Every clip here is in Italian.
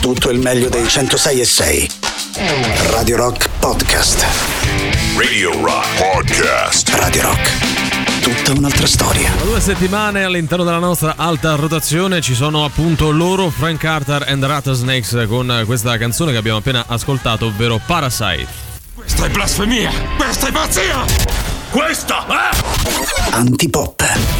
tutto il meglio dei 106 e 6. Radio Rock Podcast. Radio Rock Podcast. Radio Rock. Tutta un'altra storia. Da due settimane all'interno della nostra alta rotazione ci sono appunto loro, Frank Carter and Rattlesnakes, con questa canzone che abbiamo appena ascoltato, ovvero Parasite. Questa è blasfemia! Questa è pazzia! Questa è... Antipop.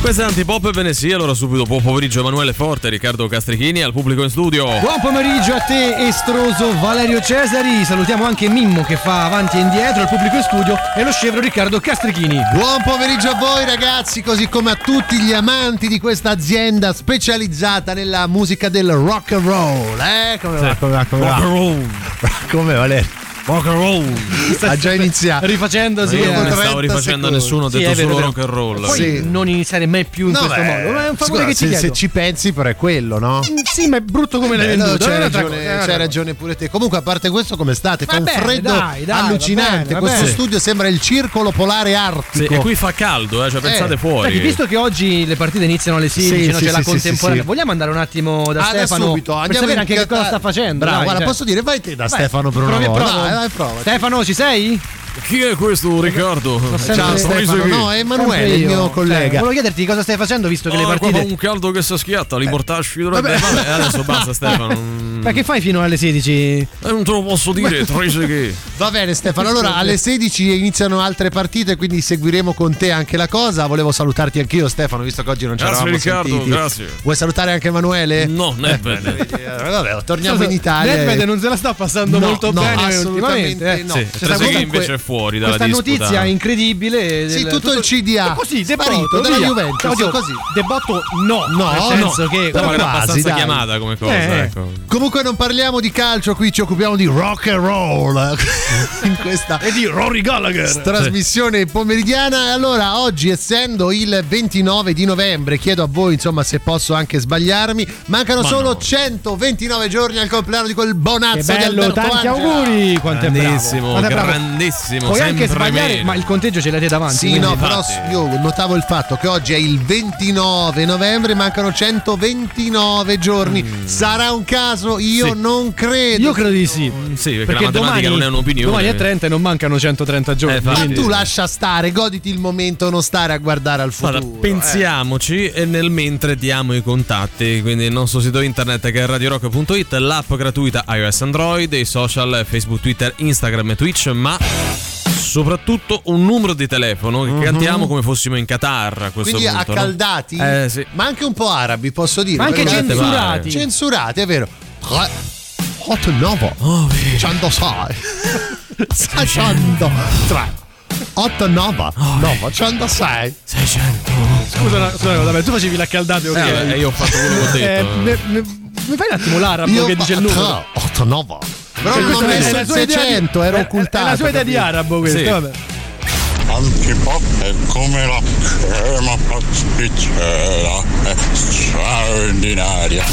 Questa è Antipop e ve ne allora subito buon pomeriggio Emanuele Forte, Riccardo Castrichini al pubblico in studio. Buon pomeriggio a te, estroso Valerio Cesari. Salutiamo anche Mimmo che fa avanti e indietro al pubblico in studio e lo scevro Riccardo Castrichini. Buon pomeriggio a voi ragazzi, così come a tutti gli amanti di questa azienda specializzata nella musica del rock and roll. Eh, come va? Come va? Come va? Rock and roll. Come Valerio? Rock and roll. Ha già iniziato. Rifacendosi. Io eh. non ne 30 stavo rifacendo secondi. nessuno, ho Sì, detto vero, solo rock and roll. Poi Sì. non iniziare mai più in No, questo beh, modo. Ma è un favore scusa, che ti se, chiedo. se ci pensi però è quello, no? Mm, Sì, ma è brutto come l'hai Eh, no, venduto. c'hai, ragione, c'hai ragione pure te. Comunque, a parte questo, come state? Fa un freddo dai, dai, allucinante. va bene, va questo bene. studio sembra il circolo polare Sì, artico. e qui fa caldo, eh, cioè pensate fuori. Senti, visto che oggi le partite iniziano alle 16, Sì, no, sì, c'è la sì, sì, contemporanea, sì. vogliamo andare un attimo da Ah, da Stefano subito, per andiamo sapere in anche che cosa sta facendo? Bravo, guarda, cioè. posso dire, vai te da Stefano per una volta. Dai, prova. Stefano, ci sei? Chi è questo Riccardo? Ciao Stefano, no, è Emanuele, il io. mio collega. Cioè, volevo chiederti cosa stai facendo visto che le Oh, qua partite... un caldo che si schiatta, li portasci dovrebbe Vabbè. vabbè, adesso basta Stefano. Ma che fai fino alle 16? Eh, non te lo posso dire, che. Va bene Stefano, allora alle 16 iniziano altre partite, quindi seguiremo con te anche la cosa. Volevo salutarti anch'io Stefano, visto che oggi non ci Grazie, eravamo Riccardo, sentiti. grazie. Vuoi salutare anche Emanuele? No, Nedved. Eh, vabbè, torniamo in Italia. Nedved non se la sta passando No, molto no, bene assolutamente ultimamente. eh. no. Sì, che comunque invece è fuori dalla questa disputa. notizia incredibile. Sì, del- tutto il CDA. Così, debotto, dalla via. Juventus, Oddio, così. Debotto no, No, nel senso no. che Però era quasi, abbastanza dai. chiamata come cosa, Eh. ecco. Comunque non parliamo di calcio, qui ci occupiamo di rock and roll in questa e di Rory Gallagher. trasmissione pomeridiana. Allora, oggi essendo il 29 di novembre, chiedo a voi, insomma, se posso anche sbagliarmi, mancano Ma solo no. 129 giorni al compleanno di quel Che bonazzo di bello, Alberto tanti Angela. auguri. Quanto è bravo. Grandissimo, Quanto è bravo. grandissimo, Puoi anche sbagliare, meno. ma il conteggio ce l'hai davanti. Sì, no, però io notavo il fatto che oggi è il 29 novembre, mancano 129 giorni. Sarà un caso? Io Sì. non credo. Io credo di sì. Mm, Sì, perché, la matematica non è un'opinione. Domani è 30 e non mancano 130 giorni. Eh, Ma tu lascia stare, goditi il momento, non stare a guardare al futuro. Guarda, pensiamoci e nel mentre diamo i contatti, quindi il nostro sito internet che è radiorock.it, l'app gratuita iOS Android, i social Facebook, Twitter, Instagram e Twitch, ma soprattutto un numero di telefono che cantiamo come fossimo in Qatar a questo. Quindi punto. no? accaldati, Eh, sì. ma anche un po' arabi, posso dire. Ma anche censurati. Censurati, è vero. Hot novo. Oh, vedi. 106. 603. 8 9 9 106 600. Scusa, scusa, vabbè, tu facevi l'accaldato. ok? Eh, eh, io ho fatto quello che ho Eh, detto. ne- ne- mi fai un attimo l'arabo che dice il numero? 8 9 Però Cioè, non ho è messo la il sua idea di- 600, ero è- occultato. È la sua idea di arabo questo, Sì. vabbè. Antipop è come la crema pasticcera, è straordinaria.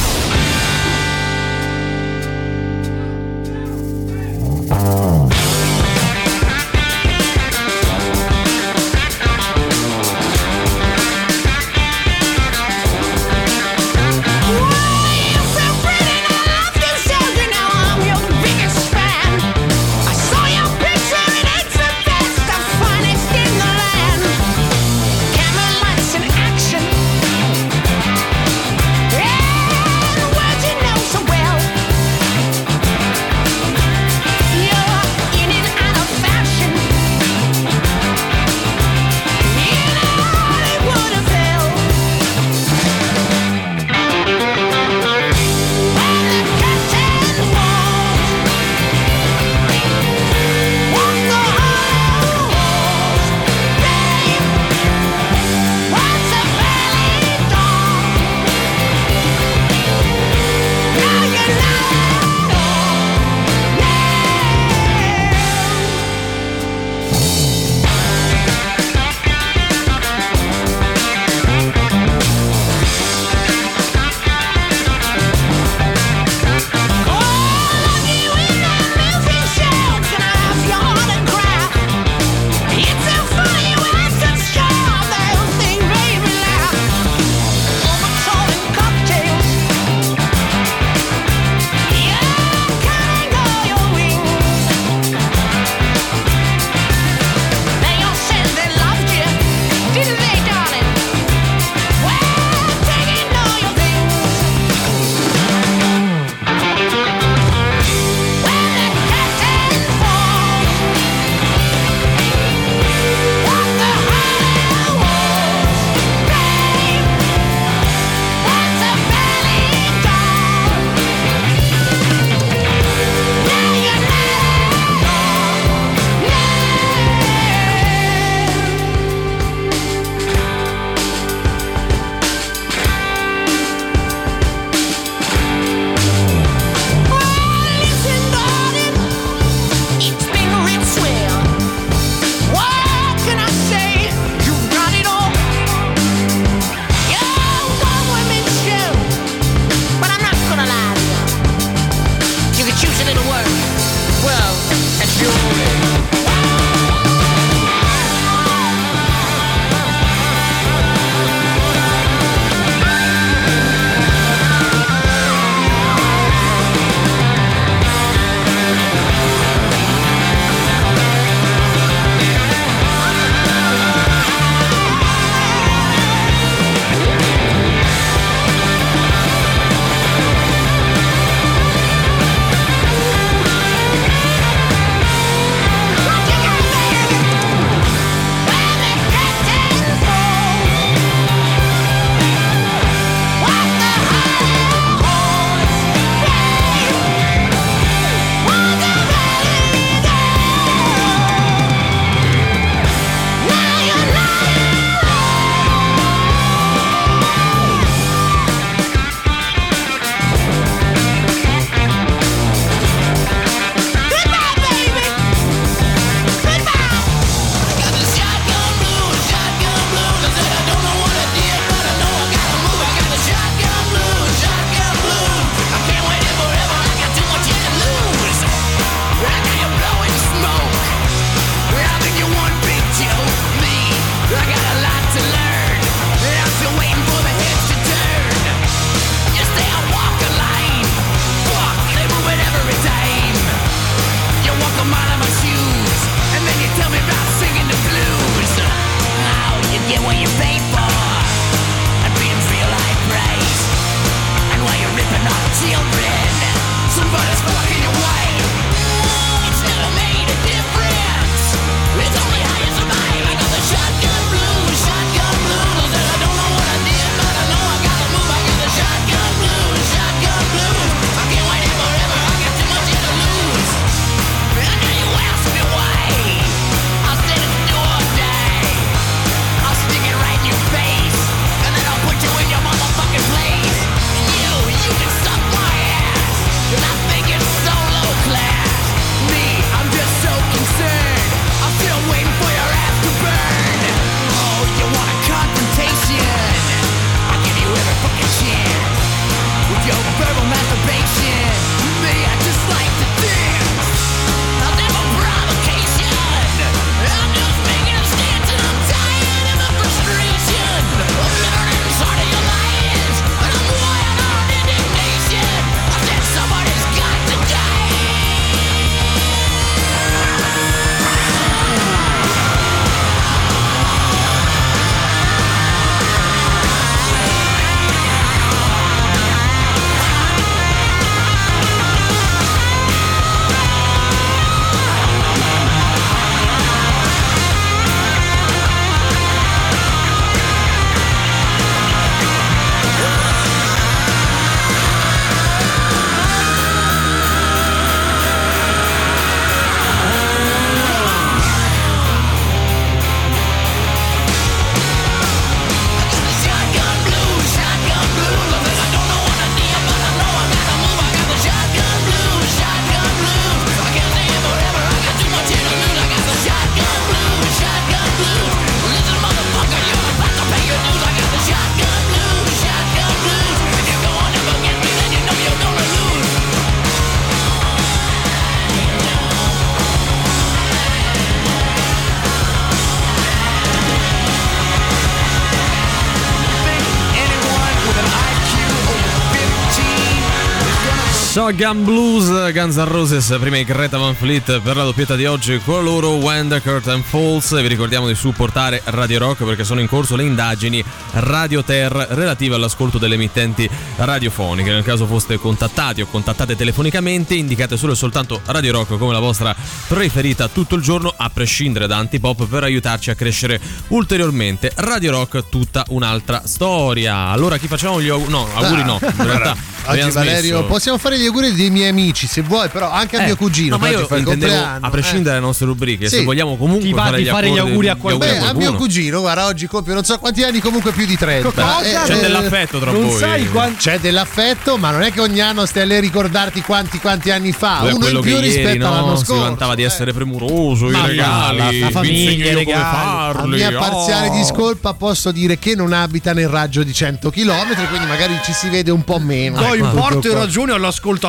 Shotgun Blues, Guns N' Roses, prima i Greta Van Fleet per la doppietta di oggi con loro When the Curtain Falls. Vi ricordiamo di supportare Radio Rock perché sono in corso le indagini Radio Ter relative all'ascolto delle emittenti radiofoniche. Nel caso foste contattati o contattate telefonicamente, indicate solo e soltanto Radio Rock come la vostra preferita tutto il giorno, a prescindere da Antipop, per aiutarci a crescere ulteriormente. Radio Rock, tutta un'altra storia. Allora, chi facciamo gli auguri? No, auguri no, in realtà. Oggi Valerio, possiamo fare gli auguri dei miei amici se vuoi, però anche a Eh, mio cugino. No, ma io a prescindere eh. dalle nostre rubriche, Sì. se vogliamo comunque Ti va fare di gli fare gli auguri a qualcuno? Beh, a mio cugino, guarda, oggi compie non so quanti anni, comunque più di 30. Cosa? Eh, C'è eh, dell'affetto tra non voi. sai quanto. C'è dell'affetto, ma non è che ogni anno stai lì a ricordarti quanti quanti anni fa. È Uno in più che ieri rispetto all'anno no, scorso. si vantava di essere premuroso, Ma i regali, la- la famiglia, i come regali. A mia parziale oh. discolpa posso dire che non abita nel raggio di 100 km, quindi magari ci si vede un po' meno. Poi Ecco, in parte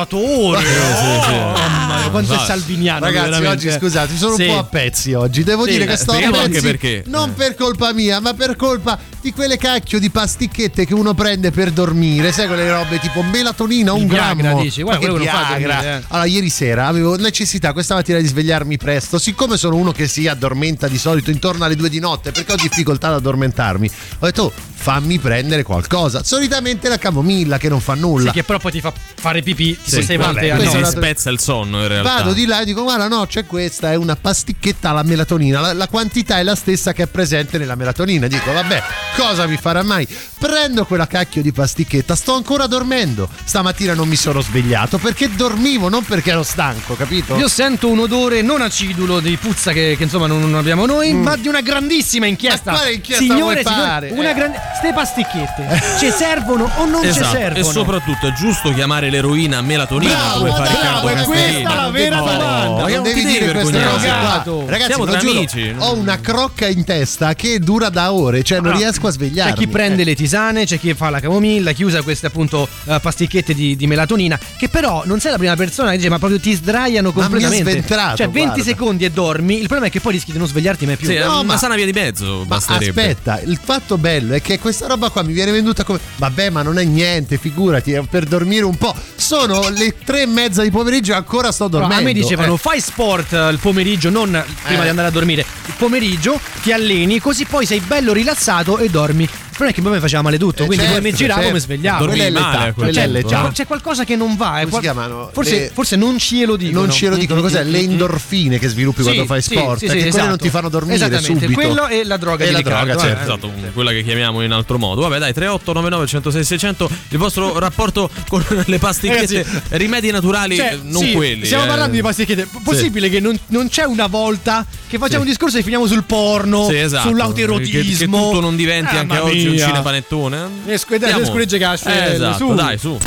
tutto qua. ragione all'ascoltatore. Oh, mamma mia, quanto è salviniano. Ragazzi, veramente. oggi scusate, sono Sì. un po' a pezzi oggi. Devo Sì, dire che eh, sto a pezzi anche perché. non Eh. per colpa mia, ma per colpa di quelle cacchio di pasticchette che uno prende per dormire. Sai quelle robe tipo melatonina, un Viagra, grammo. dici? Guarda, quello che non fa Viagra? dormire, eh. Allora, ieri sera avevo necessità questa mattina di svegliarmi presto. Siccome sono uno che si addormenta di solito intorno alle due di notte, perché ho difficoltà ad addormentarmi, ho detto, oh, fammi prendere qualcosa. Solitamente la camomilla che non fa nulla. Sì, che però poi ti fa fare pipì tipo Sì, sei vabbè, volte questo Quindi è al si un giorno. spezza il sonno in realtà. Vado di là e dico: Guarda, no, c'è questa, è una pasticchetta alla melatonina. La, la quantità è la stessa che è presente nella melatonina. Dico, vabbè, cosa mi farà mai? Prendo quella cacchio di pasticchetta, sto ancora dormendo. Stamattina non mi sono svegliato perché dormivo, non perché ero stanco, capito? Io sento un odore non acidulo di puzza che, che insomma non, non abbiamo noi, ma di una grandissima inchiesta. Mm. Ma quale inchiesta Signore, fare? una Eh. grande. Ste pasticchette ci servono o non ci Esatto, servono? e soprattutto è giusto chiamare l'eroina melatonina Bravo, come fa bravo, è questa la vera fare- domanda. Ma Non non devi dire devi queste vergognare. cose qua. Drogato. Ragazzi, Siamo tra giuro, amici. ho una crocca in testa che dura da ore, cioè non Ah, riesco a svegliarmi. C'è chi prende le tisane, c'è chi fa la camomilla, chi usa queste appunto eh, pasticchette di, di melatonina, che però non sei la prima persona che dice ma proprio ti sdraiano Ma mi ha completamente. sventrato, cioè 20 guarda. secondi e dormi, il problema è che poi rischi di non svegliarti mai più. Sì, No, ma- sana via di mezzo Ma basterebbe. aspetta, il fatto bello è che questa roba qua mi viene venduta come. Vabbè, ma non è niente, figurati, è per dormire un po'. Sono le tre e mezza di pomeriggio e ancora sto dormendo. a me dicevano Eh, fai sport eh, il pomeriggio, non prima Eh. di andare a dormire. Il pomeriggio ti alleni, così poi sei bello rilassato e dormi. Problema è che poi mi faceva male tutto, Eh, quindi certo, poi mi giravo certo. mi svegliavo. Dormi quella è male, l'età, a quel quella è Cioè, punto, l'età. c'è, c'è qualcosa che non va. eh, Come qual- chiamano? Forse, Le- forse non ce lo dicono. Non ce lo dicono, cos'è? Le Mm, mm, mm. endorfine che sviluppi Sì, quando fai sport, sì, perché sì, quelle non esatto. ti fanno dormire Esattamente, subito. quello e la droga di la Riccardo, droga, certo. Esatto, quella che chiamiamo in altro modo. Vabbè, dai, 3899 106 600, il vostro rapporto con le pasticchette, rimedi naturali, Cioè, non quelli. Stiamo eh. parlando di pasticchette. Possibile che non, non c'è una volta che facciamo un discorso e finiamo sul porno, esatto. sull'autoerotismo. Che, che tutto non diventi anche Mamma oggi un mia. cinepanettone. Esco- dai, Andiamo. scorregge casse, Eh, esatto, su. dai, su.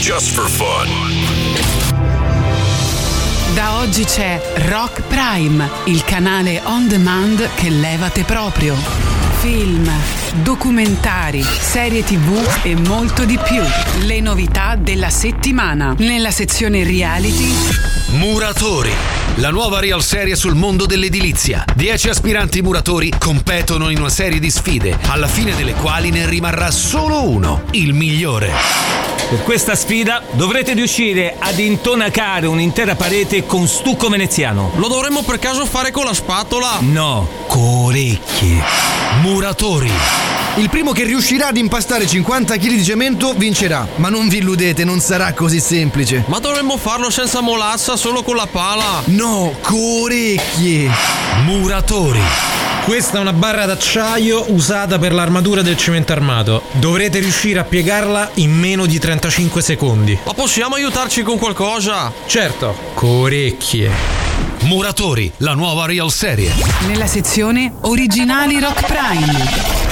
Just for fun. Da oggi c'è Rock Prime, il canale on demand che levate proprio. Film, documentari, serie tv e molto di più. Le novità della settimana. Nella sezione reality Muratori, la nuova real serie sul mondo dell'edilizia. Dieci aspiranti muratori competono in una serie di sfide, alla fine delle quali ne rimarrà solo uno, il migliore. Per questa sfida dovrete riuscire ad intonacare un'intera parete con stucco veneziano. Lo dovremmo per caso fare con la spatola? No, con orecchie. Muratori, Il primo che riuscirà ad impastare 50 kg di cemento vincerà. Ma non vi illudete, non sarà così semplice. Ma dovremmo farlo senza molassa, solo con la pala. No, con orecchie. muratori, Questa è una barra d'acciaio usata per l'armatura del cemento armato. Dovrete riuscire a piegarla in meno di 35 secondi. Ma possiamo aiutarci con qualcosa? Certo, con orecchie. Muratori, la nuova real serie. nella sezione originali Rock Prime.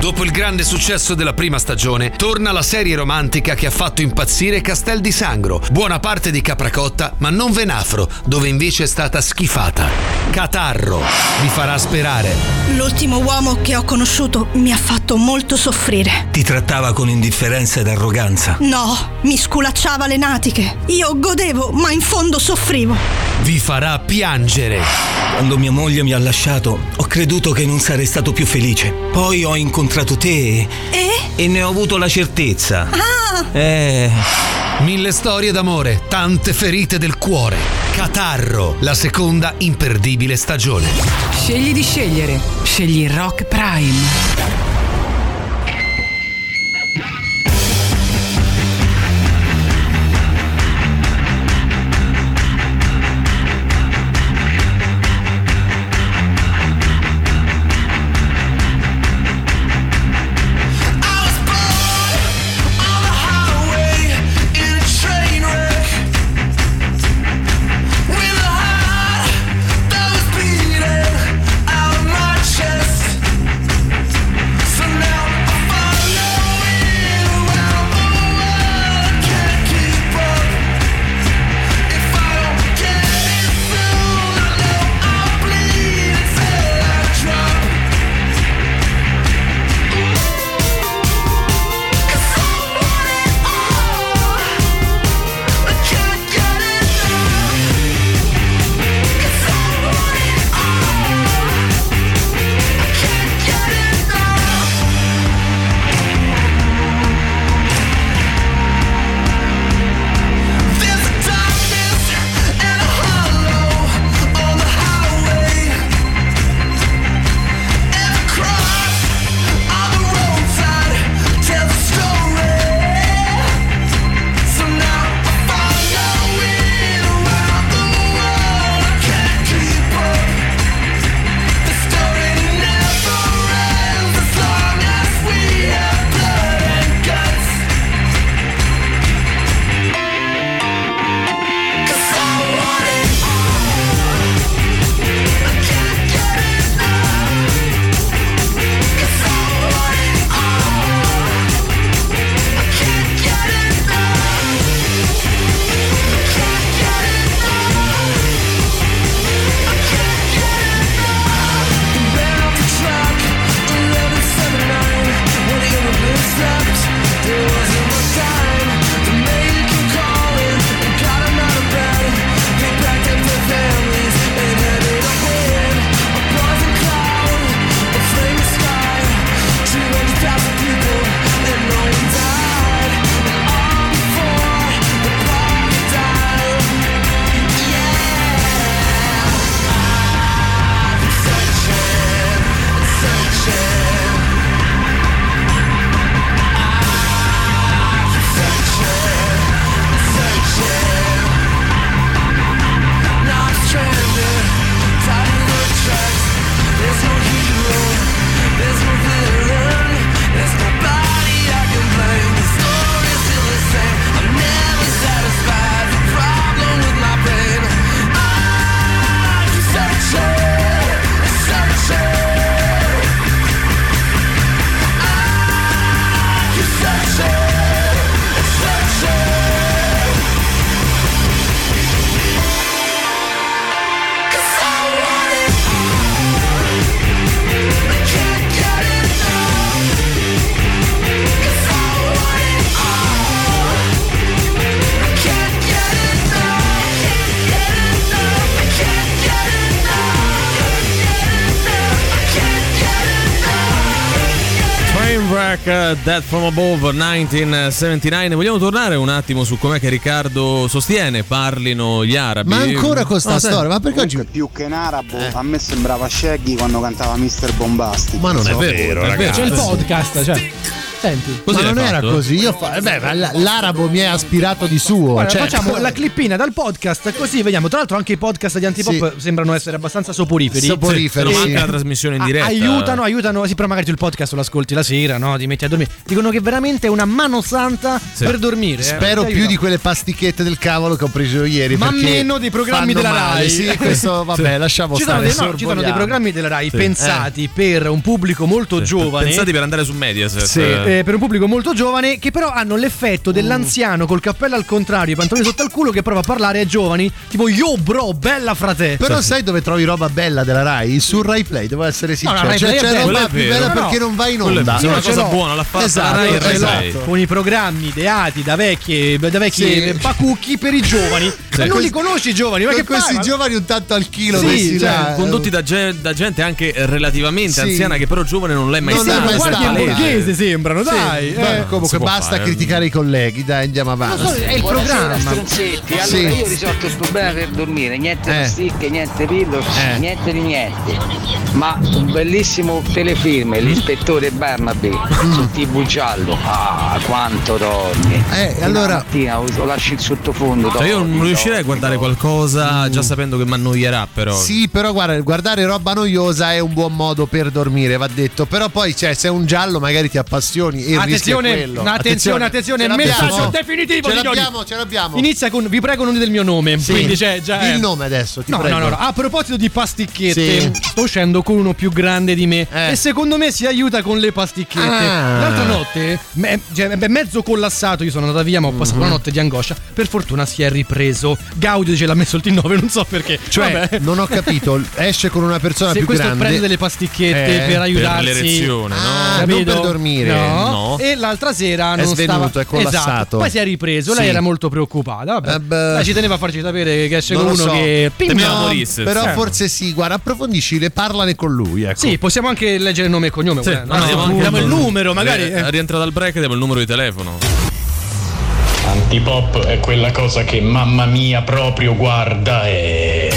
Dopo il grande successo della prima stagione, torna la serie romantica che ha fatto impazzire Castel di Sangro, buona parte di Capracotta, ma non Venafro, dove invece è stata schifata. Catarro vi farà sperare. L'ultimo uomo che ho conosciuto mi ha fatto molto soffrire. Ti trattava con indifferenza ed arroganza. No, mi sculacciava le natiche. Io godevo, ma in fondo soffrivo. Vi farà piangere. Quando mia moglie mi ha lasciato, ho creduto che non sarei stato più felice. Poi ho incontrato te E? e ne ho avuto la certezza. Ah, Eh, Mille storie d'amore, tante ferite del cuore. Catarro, la seconda imperdibile stagione. Scegli di scegliere. Scegli Rock Prime. Dead from Above 1979. Vogliamo tornare un attimo su com'è che Riccardo sostiene parlino gli arabi? Ma ancora con sta No, storia? senti. Ma perché oggi. più che in arabo, a me sembrava Shaggy quando cantava Mr. Bombastic. Ma non è vero, ragazzi. C'è il podcast, cioè. Senti. ma non era così. Io fa- beh, ma l- l'arabo mi è aspirato di suo. Guarda, cioè- facciamo la clippina dal podcast così vediamo. Tra l'altro anche i podcast di Antipop sembrano essere abbastanza soporiferi. Soporiferi, Sì, sì. manca la trasmissione in A- diretta. Aiutano, aiutano. Sì, però magari tu il podcast lo ascolti la sera, no? Ti metti a dormire. Dicono che veramente è una mano santa Sì. per dormire. eh. Spero Ti più di quelle pastichette del cavolo che ho preso ieri. Ma meno dei programmi della male. Rai. Sì, questo vabbè, lasciamo ci sono, stare. dei, no, ci sono dei programmi della Rai Sì. pensati per un pubblico molto giovane. Pensati per andare su Mediaset. Sì, eh, per un pubblico molto giovane che però hanno l'effetto dell'anziano col cappello al contrario, i pantaloni sotto al culo che prova a parlare ai giovani, tipo yo bro, bella frate. Però sai dove trovi roba bella della Rai? Sul Rai Play, devo essere No, sincero. Cioè, Play è c'è bella. roba è più bella perché non vai in quello è- onda. sì, una cosa buona l'ha fatta Esatto, la Rai e Rai esatto. Con i programmi ideati da vecchi, da vecchi Sì. pacucchi per i giovani. Ma non li conosci i giovani, ma Con che questi fai? giovani un tanto al chilo Sì, messi cioè, là. Condotti da, ge- da gente anche relativamente Sì. anziana che però giovane non l'hai mai Non stata. mai questa stata. palese. borghese sembrano, buono, dai. Eh. comunque basta fare. criticare i colleghi, dai, andiamo avanti. So, è il Buonasera, programma. Allora Sì. io ho risolto il problema per dormire, niente Eh. pasticche, niente pillow, Eh. niente di niente. Ma un bellissimo telefilm, l'ispettore Barnaby su TV giallo. Ah, quanto dormi. Eh, Fino allora- mattina lo lasci il sottofondo. Cioè, io non dormi, riuscirei a guardare dormi. qualcosa già sapendo che mi annoierà, però. Sì, però guarda, guardare roba noiosa è un buon modo per dormire, va detto. Però poi, cioè, se è un giallo, magari ti appassioni. E il Attenzione, attenzione, attenzione, Ce l'abbiamo? messaggio definitivo Ce signori. l'abbiamo, ce l'abbiamo. Inizia con vi prego non dite il mio nome. Sì. Quindi c'è già Di eh. il nome adesso, No, no, no, no. A proposito di pasticchette, Sì. sto uscendo con uno più grande di me. Eh. E secondo me si aiuta con le pasticchette. Ah. L'altra notte, me- cioè, mezzo collassato, io sono andata via, ma ho passato Mhm. una notte di angoscia. Per fortuna si è ripreso. Gaudio dice l'ha messo il T9, non so perché. Cioè, Vabbè. non ho capito, esce con una persona Se più questo grande. prende delle pasticchette Eh, per aiutarsi. Per l'erezione, no? Ah, non per dormire. No. No. E l'altra sera È non svenuto, stava è collassato. Esatto. Poi si è ripreso. Lei Sì. era molto preoccupata. Vabbè. Eh beh. Lei ci teneva a farci sapere che esce con uno so. che Temeva No. morisse. Però Sì. forse sì, guarda, approfondisci, parlane con lui. Ecco. Sì, possiamo anche leggere nome e cognome. Sì, guarda. no, No, diamo no, anche diamo il numero, magari. Eh, eh. Rientra dal break e diamo il numero di telefono. Antipop è quella cosa che mamma mia proprio guarda e...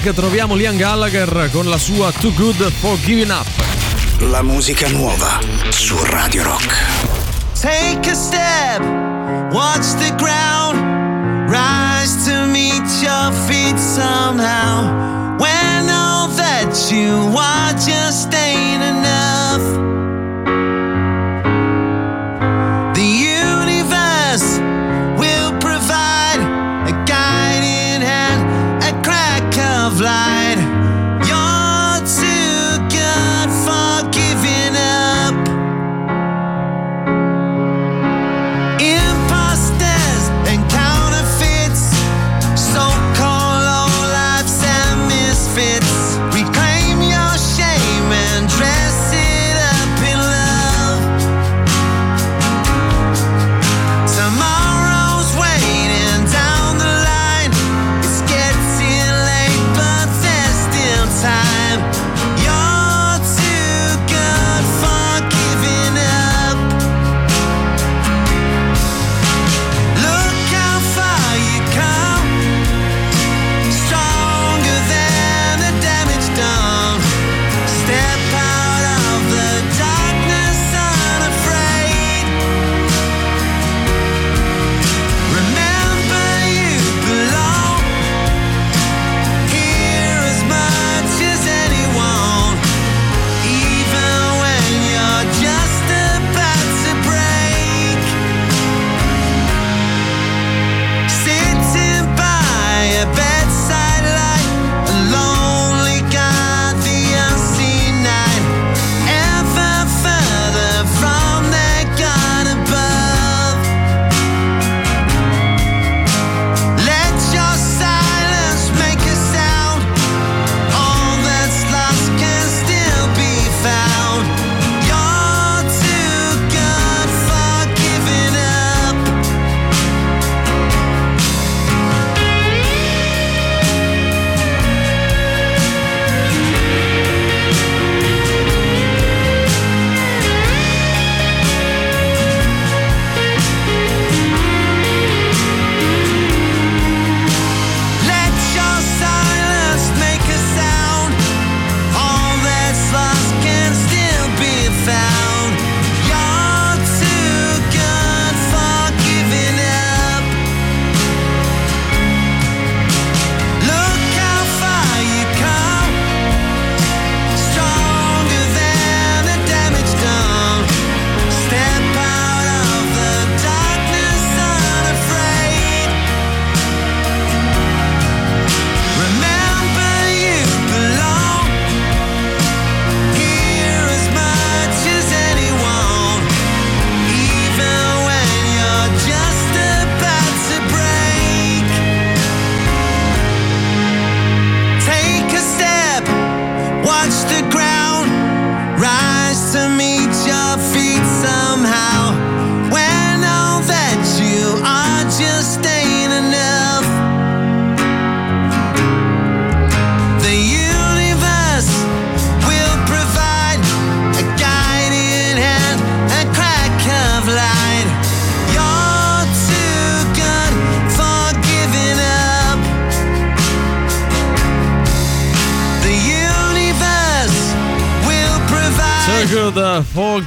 break troviamo Liam Gallagher con la sua Too Good for Giving Up. La musica nuova su Radio Rock. Take a step, watch the ground, rise to meet your feet somehow. When all that you are just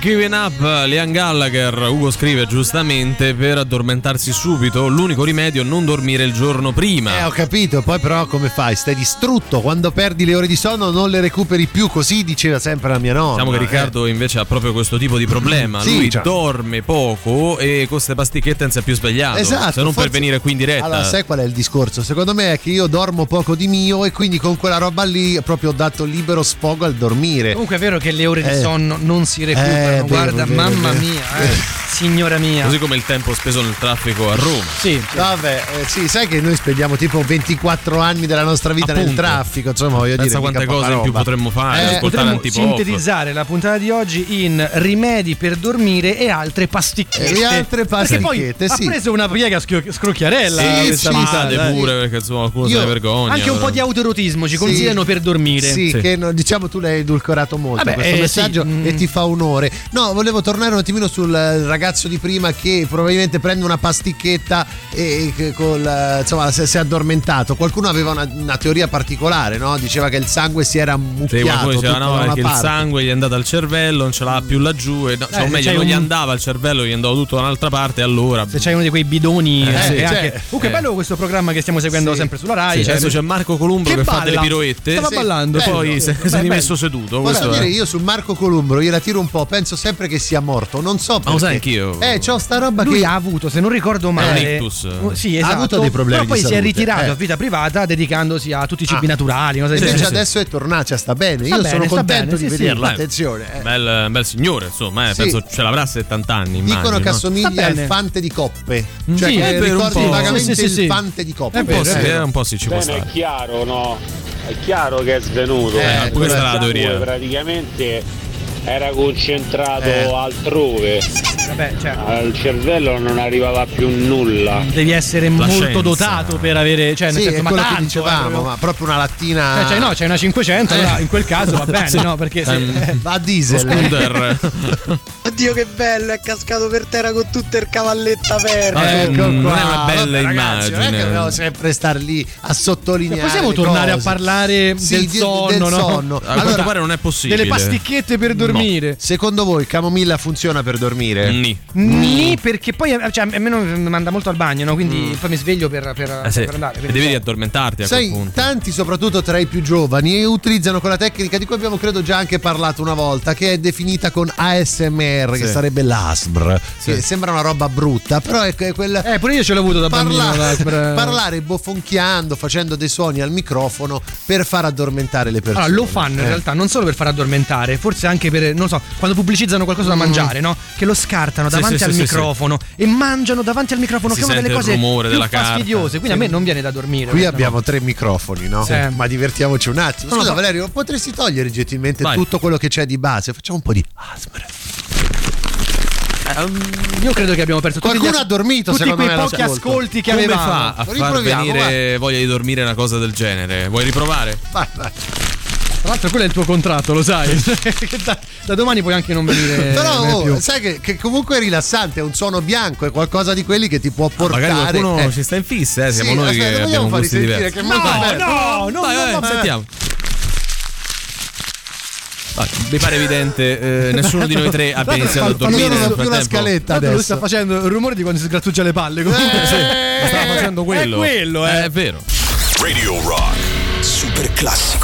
giving up. Liam Gallagher, Ugo scrive giustamente, per addormentarsi subito, l'unico rimedio è non dormire il giorno prima. Eh, ho capito, poi però come fai? Stai distrutto, quando perdi le ore di sonno non le recuperi più, così diceva sempre la mia nonna. Diciamo che eh. Riccardo invece ha proprio questo tipo di problema. Sì, Lui cioè. dorme poco e con queste pasticchette non si è più svegliato. Esatto, Se non forse- per venire qui in diretta. Allora, sai qual è il discorso? Secondo me è che io dormo poco di mio e quindi con quella roba lì proprio ho dato libero sfogo al dormire. Comunque è vero che le ore di Eh. sonno non si recuperano. Eh, Guarda, vero, mamma vero. mia, eh, signora mia. Così come il tempo speso nel traffico a Roma. Sì. Vabbè, eh, sì, sai che noi spendiamo tipo 24 anni della nostra vita nel Appunto. traffico, insomma, voglio Pensa dire. quante cose in più potremmo fare, Eh, ascoltare Potremmo antipop. sintetizzare la puntata di oggi in rimedi per dormire e altre pasticchette. E altre Perché poi pasticchette, ha sì. preso una piega scro- scrocchiarella. Sì, questa sì, puntata, eh. pure perché insomma qualcuno se ne vergogna. Anche un po' di autoerotismo ci consigliano per dormire. Sì, che no- diciamo tu l'hai edulcorato molto Vabbè, questo eh, messaggio sì, mm. e ti fa onore. No, volevo tornare un attimino sul ragazzo ragazzo di prima che probabilmente prende una pasticchetta e che col, eh, insomma, si, è addormentato. Qualcuno aveva una, una teoria particolare, no? Diceva che il sangue si era Sì, ammucchiato. qualcuno diceva no, una perché il parte. sangue gli è andato al cervello, non ce l'ha più laggiù. E no, cioè, Eh, o se meglio, non gli un- andava al cervello, gli andava tutto da un'altra parte. Allora, Se c'hai uno di quei bidoni. Eh, eh, sì, cioè, anche- Comunque, eh. è bello questo programma che stiamo seguendo Sì. sempre sulla Rai. Sì, cioè- adesso c'è Marco Columbro che, fa balla. delle piroette. Stava Sì. ballando. E poi bello. si, è bello. rimesso seduto. Posso dire, io su Marco Columbro, io la tiro un po', penso sempre che sia morto. Non so perché. lo sai anch'io. Eh, c'ho sta roba Lui che. ha avuto, se non ricordo male, un ictus. uh, sì, Ha esatto, avuto dei problemi Però poi di si è ritirato Eh. a vita privata dedicandosi a tutti i cibi Ah. naturali. del Invece genere. adesso è tornato, cioè sta bene. Sta Io bene, sono contento bene, di sì, sì. vederlo. Attenzione. eh. Bel, bel signore, insomma, eh, Sì. penso ce l'avrà a 70 anni. Dicono immagino, che no? assomiglia al fante di coppe. Mm. Cioè, Sì, che un ricordi vagamente Sì, sì, sì. il fante di coppe. È Sì, vero. un po' sì, ci può Bene, è stare. chiaro, no? È chiaro che è svenuto. Eh, questa è la teoria. Praticamente era concentrato Eh. altrove. Vabbè, cioè, Al cervello non arrivava più nulla. devi essere La molto scienza. dotato per avere. Cioè, nel Sì, senso, è ma quello che tanto, dicevamo, eh, proprio- ma proprio una lattina. Eh, cioè, no, c'è una 500, allora in quel caso va bene, Sì. no? Perché se, Ehm, Va a diesel. scooter. Oddio che bello, è cascato per terra con tutta il cavalletta aperta. Eh, Ecco non qua. è una bella Vabbè, ragazzi, immagine. Non è che dobbiamo sempre star lì a sottolineare. possiamo le tornare cose. a parlare Sì, del di- sonno, del no? sonno. A quanto Allora, pare non è possibile. delle pasticchette per dormire. secondo voi camomilla funziona per dormire? Ni. Nì, perché poi cioè, a me non mi manda molto al bagno, no? Quindi poi mi sveglio per, per, Eh sì. per andare. E quindi- devi riaddormentarti a Sai, quel punto. tanti, soprattutto tra i più giovani, utilizzano quella tecnica di cui abbiamo credo già anche parlato una volta, che è definita con ASMR, che Sì. sarebbe l'ASMR, Sì. che sembra una roba brutta, però è que- quella... Eh, pure io ce l'ho avuto da bambino. Parlare, l'ASMR. parlare bofonchiando, facendo dei suoni al microfono per far addormentare le persone. Allora, lo fanno in Eh. realtà non solo per far addormentare, forse anche per, non so, quando pubblicizzano qualcosa da mangiare, no? Che lo scartano Sì, davanti sì, al sì, sì, microfono e mangiano davanti al microfono, Si che è una delle cose rumore più fastidiose. Quindi a me non viene da dormire. Qui abbiamo tre microfoni, no? Sì. Ma divertiamoci un attimo. Scusa, so. Valerio, potresti togliere gentilmente Vai. tutto quello che c'è di base? Facciamo un po' di ASMR. Io credo che abbiamo perso tutti Qualcuno gli ha dormito, tutti secondo quei me, pochi ascolti che Come avevamo. fa a far venire voglia di dormire una cosa del genere? Vuoi riprovare? Vai, vai. Tra l'altro quello è il tuo contratto, lo sai. Da, da domani puoi anche non venire Però oh, più. sai che, che comunque è rilassante, è un suono bianco, è qualcosa di quelli che ti può portare. Magari qualcuno eh. ci sta in fissa, eh, siamo Sì, noi aspetta, che vogliamo abbiamo far diversi. che è molto bello. no, no, Vai, vai, no, sentiamo. Ah, mi pare evidente, eh, nessuno di noi tre abbia iniziato a Io dormire non ho nel più la scaletta Tanto lui sta adesso. facendo il rumore di quando si sgrattugia le palle. comunque. Eh, Sì. Ma stava facendo quello. È quello, eh. È vero. Radio Rock. Super classico.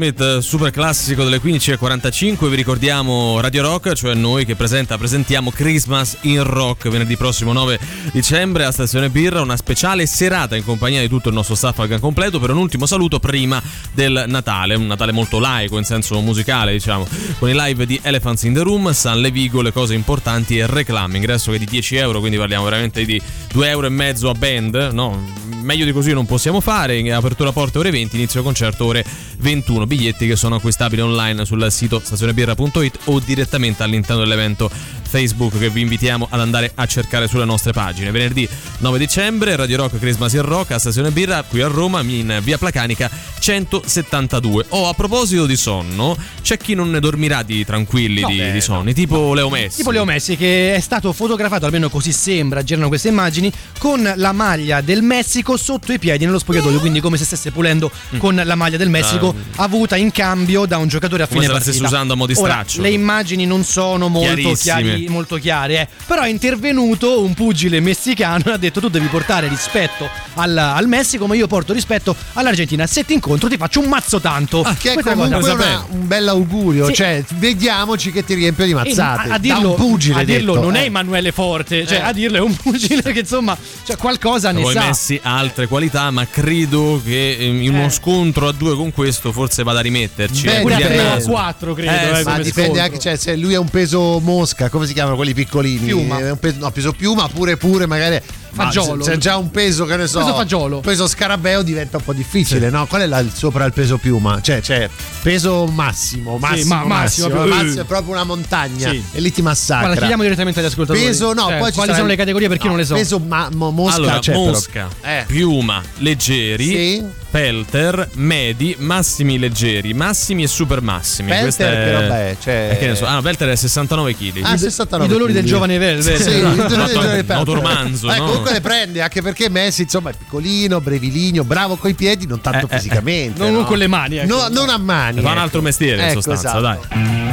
Aerosmith, super classico delle 15.45. Vi ricordiamo Radio Rock, cioè noi che presenta, presentiamo Christmas in Rock venerdì prossimo 9 dicembre a Stazione Birra. Una speciale serata in compagnia di tutto il nostro staff al gran completo per un ultimo saluto prima del Natale. Un Natale molto laico in senso musicale, diciamo, con i live di Elephants in the Room, San Levigo, le cose importanti e reclami. Ingresso che è di 10 euro, quindi parliamo veramente di 2 euro a band, no? Meglio di così non possiamo fare. In apertura porte ore 20, inizio concerto ore 21. Biglietti che sono acquistabili online sul sito stazionebirra.it o direttamente all'interno dell'evento Facebook che vi invitiamo ad andare a cercare sulle nostre pagine. Venerdì 9 dicembre, Radio Rock Christmas in Rock a Stazione Birra qui a Roma in via Placanica 172. Oh, a proposito di sonno, c'è chi non ne dormirà di tranquilli No, di, beh, di sonni, tipo Leo Messi. Tipo Leo Messi che è stato fotografato, almeno così sembra, girano queste immagini, con la maglia del Messico sotto i piedi nello spogliatoio, quindi come se stesse pulendo con la maglia del Messico avuta in cambio da un giocatore a Come fine se la stesse partita. usando a mo' di Ora, straccio. le immagini non sono molto, chiari, molto chiare, eh. però è intervenuto un pugile messicano e ha detto tu devi portare rispetto al, al Messico, ma io porto rispetto all'Argentina. Se ti incontro ti faccio un mazzo tanto. Che è Questa comunque cosa- una- un bel augurio. Sì. Cioè, vediamoci che ti riempio di E mazzate. a, a Da dirlo, un pugile a dirlo detto, non è eh. Emanuele Forte, cioè Eh. a dirlo è un pugile che insomma cioè, qualcosa ne Poi sa. Messi ha altre qualità, ma credo che ehm, in uno scontro a due con questo forse vada a rimetterci. Beh, eh, Pure a così a 3 o a naso. 4 credo. Eh, eh. Ma dipende scontro. anche, cioè, se lui è un peso mosca, come si chiamano quelli piccolini? Piuma. È un peso, no, peso piuma, pure pure magari. Fagiolo. C'è già un peso, che ne so. Peso fagiolo. Peso scarabeo diventa un po' difficile, no? Qual è la, il sopra il peso piuma? Cioè, c'è peso massimo, massimo, ma- massimo. massimo, massimo, proprio- è proprio una montagna Sì. e lì ti massacra. Guarda, chiediamo direttamente agli ascoltatori. Peso, no, Cioè, poi quali sono il- le categorie perché io no, non le so. Peso ma- mo- mosca, allora, c'è però. mosca, Eh. piuma, leggeri, Sì. pelter, medi, massimi leggeri, massimi e super massimi. Pelter Questa è... che roba è? Cioè- Eh, che ne so. Ah, pelter è 69 kg. Ah, 69 I dolori del quindi. giovane Velvet. Sì, i dolori del Noto- giovane Pelter. notormanzo, Eh, no? Comunque le prende anche perché Messi insomma è piccolino, brevilineo, bravo coi piedi, non tanto Eh, eh, fisicamente. non no? con le mani, ecco. No, non a mani. Fa un ecco. altro mestiere, in Ecco, sostanza, esatto. dai.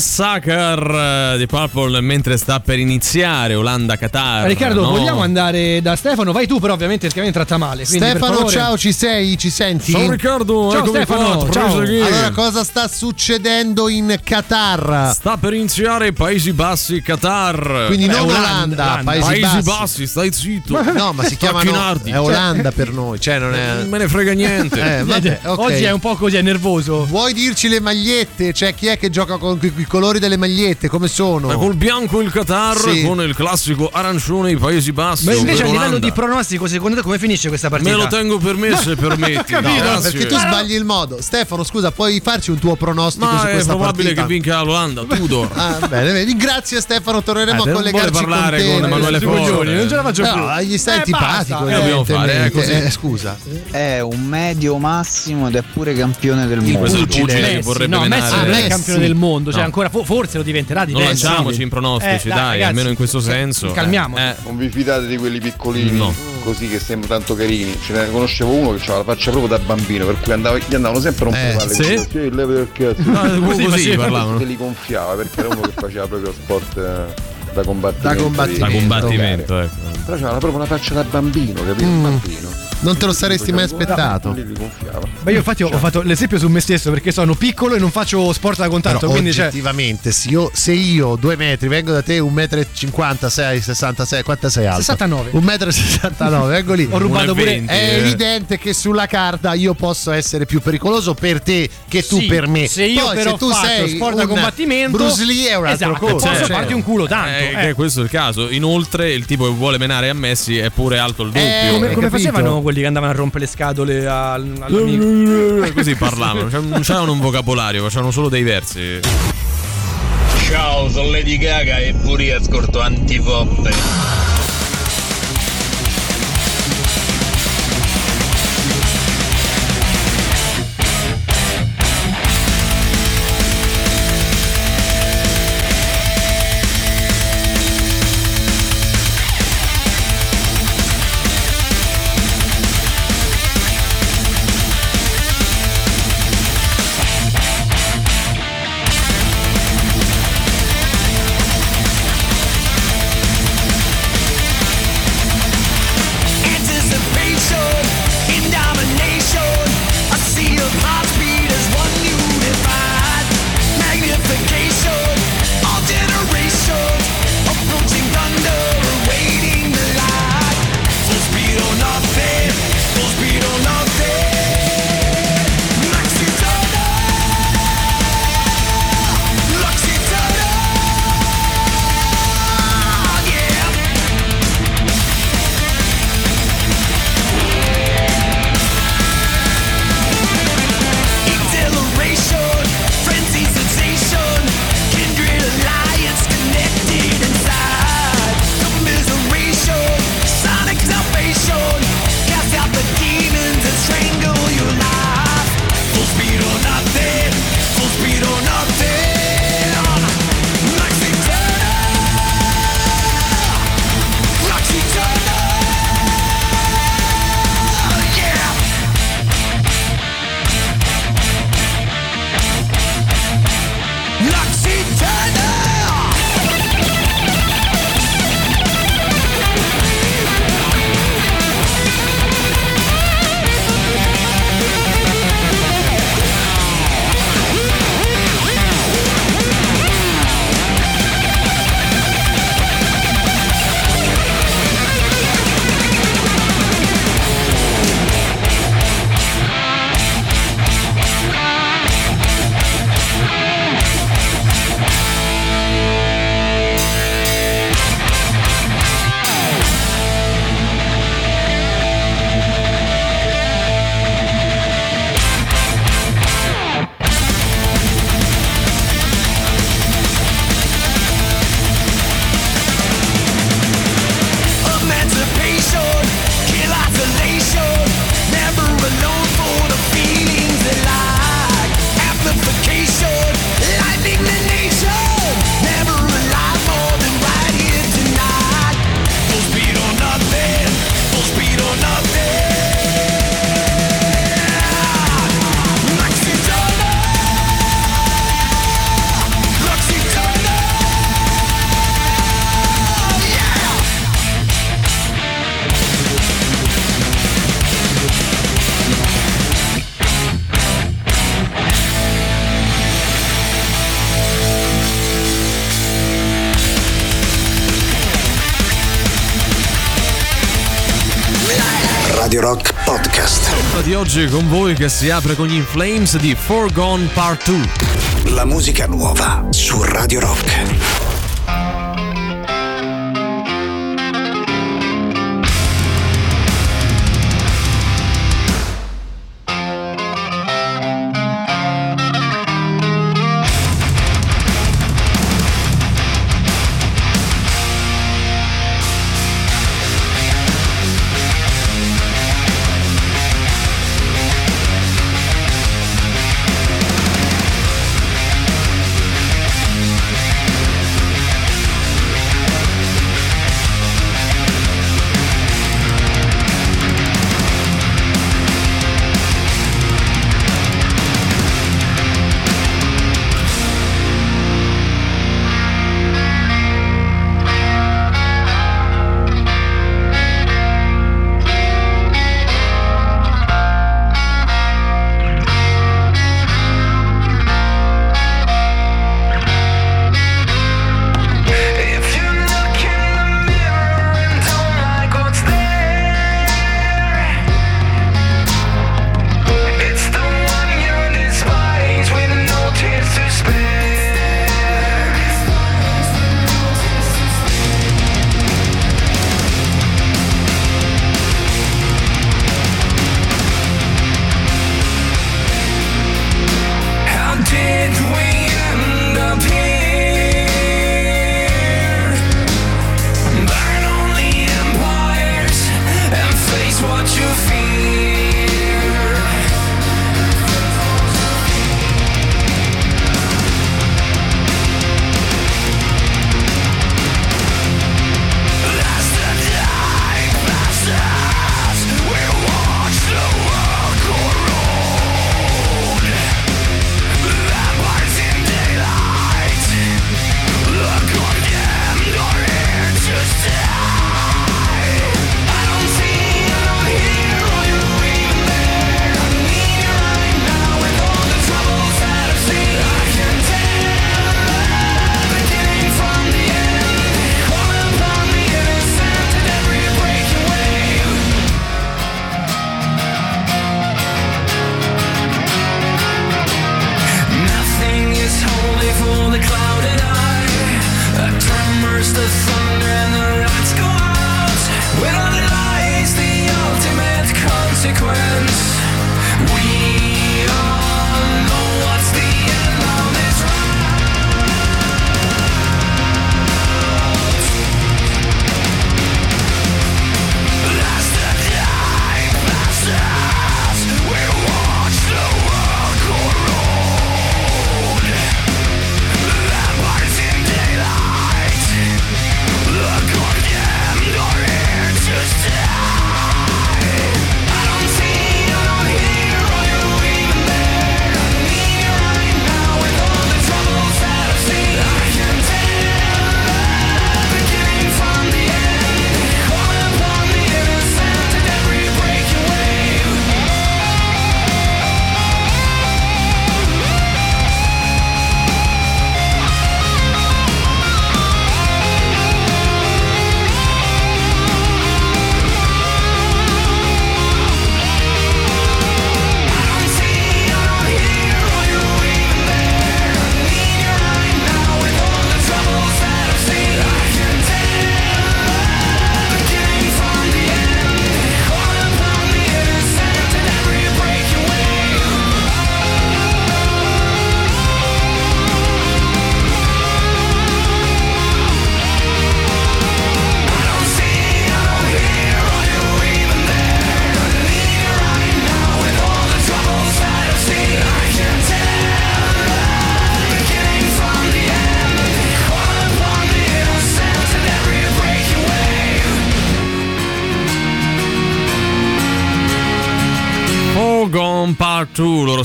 Soccer di Purple mentre sta per iniziare Olanda-Qatar. Riccardo, no? vogliamo andare da Stefano? Vai tu, però, ovviamente, perché me tratta male. quindi, Stefano, ciao, ci sei? Ci senti? Ciao Riccardo, Ciao, Stefano, qua, ciao. Allora, cosa sta succedendo in Qatar? Sta per iniziare Paesi Bassi Qatar. Quindi Beh, non Olanda, Olanda. Paesi, Paesi Bassi. Bassi, stai zitto. No, ma si chiama è Olanda per noi, cioè non è Non me ne frega niente. Eh, vabbè, ok. Oggi è un po' così, è nervoso. Vuoi dirci le magliette? Cioè, chi è che gioca con i colori delle magliette? Come sono? Ma col bianco il Qatar, Sì. con il classico arancione i Paesi Bassi. Ma invece a livello di pronostico, secondo te come finisce questa partita? Me lo tengo per me se permetti. No, Grazie. perché tu sbagli il modo. Stefano, scusa, puoi farci un tuo pronostico su Ma è questa probabile partita? che vinca l'Olanda, Tudor. Ah, bene, vedi. Grazie Stefano, torneremo Eh, a collegarci parlare con te. con Emanuele Forte. non ce la faccio più. No, gli stai Eh, antipatico, dobbiamo fare? È evidentemente. così. Eh, scusa. È un medio massimo ed è pure campione del mondo. È il pugile che vorrebbe no, Messi non è campione del mondo, cioè No. ancora fo- forse lo diventerà di. Lanciamoci in pronostici, Eh, dai, ragazzi, almeno in questo senso. Calmiamo. Eh, Non vi fidate di quelli piccolini No. così che sembrano tanto carini. Ce ne conoscevo uno che aveva la faccia proprio da bambino, per cui andava, gli andavano sempre a rompere Eh, le palle. sì? Sì, il leve del cazzo. no, così, così, parlavano. Se li gonfiava perché era uno che faceva proprio sport eh, da combattimento. Da combattimento. Da combattimento, ecco. Però c'aveva proprio una faccia da bambino, capito? Un bambino. Non te lo saresti mai aspettato. Ma io infatti ho, fatto l'esempio su me stesso perché sono piccolo e non faccio sport da contatto, Però quindi cioè, oggettivamente, se io, se io due metri vengo da te un metro e 56, 66, quanto sei alto? 69. Un metro e 69, vengo lì. Ho rubato pure 1,20. È Eh. evidente che sulla carta io posso essere più pericoloso per te che tu Sì, per me. se io Poi, però se tu sei sport da un combattimento Bruce Lee è un altro esatto, conto. posso cioè. farti un culo tanto. Eh, eh. questo è il caso. Inoltre, il tipo che vuole menare a Messi è pure alto il doppio. Eh, come hai come capito? facevano quelli che andavano a rompere le scatole al- all'amico? Così parlavano, cioè, non c'erano un vocabolario, facevano solo dei versi. Ciao, sono Lady Gaga e pure io ascolto antifoppe. Radio Rock Podcast. Di oggi con voi che si apre con gli Inflames di Forgone Part 2. La musica nuova su Radio Rock.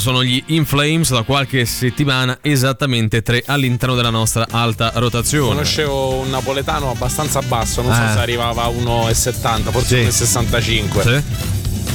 sono gli In Flames da qualche settimana, esattamente tre all'interno della nostra alta rotazione. Conoscevo un napoletano abbastanza basso, non eh. so se arrivava a 1,70, forse sì. 1,65. Sì.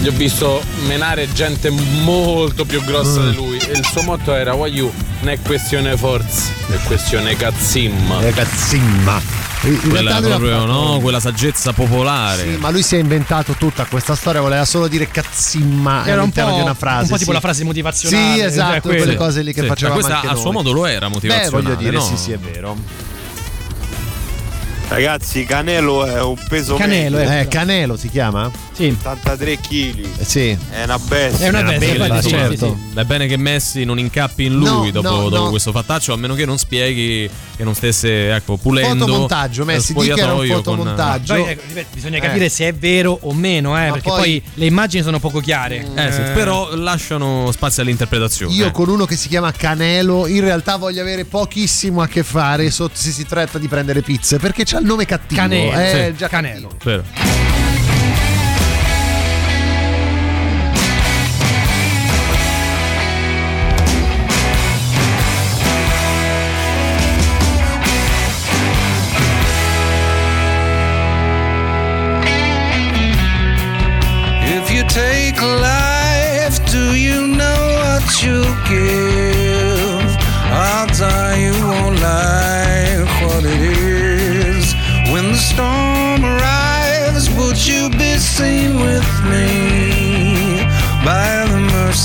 Gli ho visto menare gente molto più grossa mm. di lui il suo motto era Why you? Non è questione forza, è questione cazzimma. Cazzimma. In Quella proprio, fatto- no? Quella saggezza popolare. Sì, ma lui si è inventato tutta questa storia, voleva solo dire cazzimma Era un all'interno po', di una frase. un po' tipo sì. la frase motivazionale. Sì, cioè esatto, quello. quelle cose lì che Sì, facevamo ma questa anche a noi. suo modo lo era Beh, motivazionale. voglio dire, no? sì, sì, è vero. Ragazzi, Canelo è un peso Canelo, medio. eh, Canelo si chiama? Sì. 83 kg. Eh, sì. È una bestia. È una bestia, Bella, infatti, sì, certo. sì, È bene che Messi non incappi in lui No, dopo, no, dopo no. questo fattaccio, a meno che non spieghi che non stesse ecco, pulendo. Fotomontaggio, Messi, di che era un spogliatoio con- fotomontaggio. Poi, ecco, ripeto, bisogna capire se è vero o meno, eh, perché poi- poi... le immagini sono poco chiare. Eh sì, però lasciano spazio all'interpretazione. Io con uno che si chiama Canelo in realtà voglio avere pochissimo a che fare se si tratta di prendere pizze perché c'ha il nome cattivo. Canelo, eh, sì. già Canelo. Vero. If you take life, do you know what you give?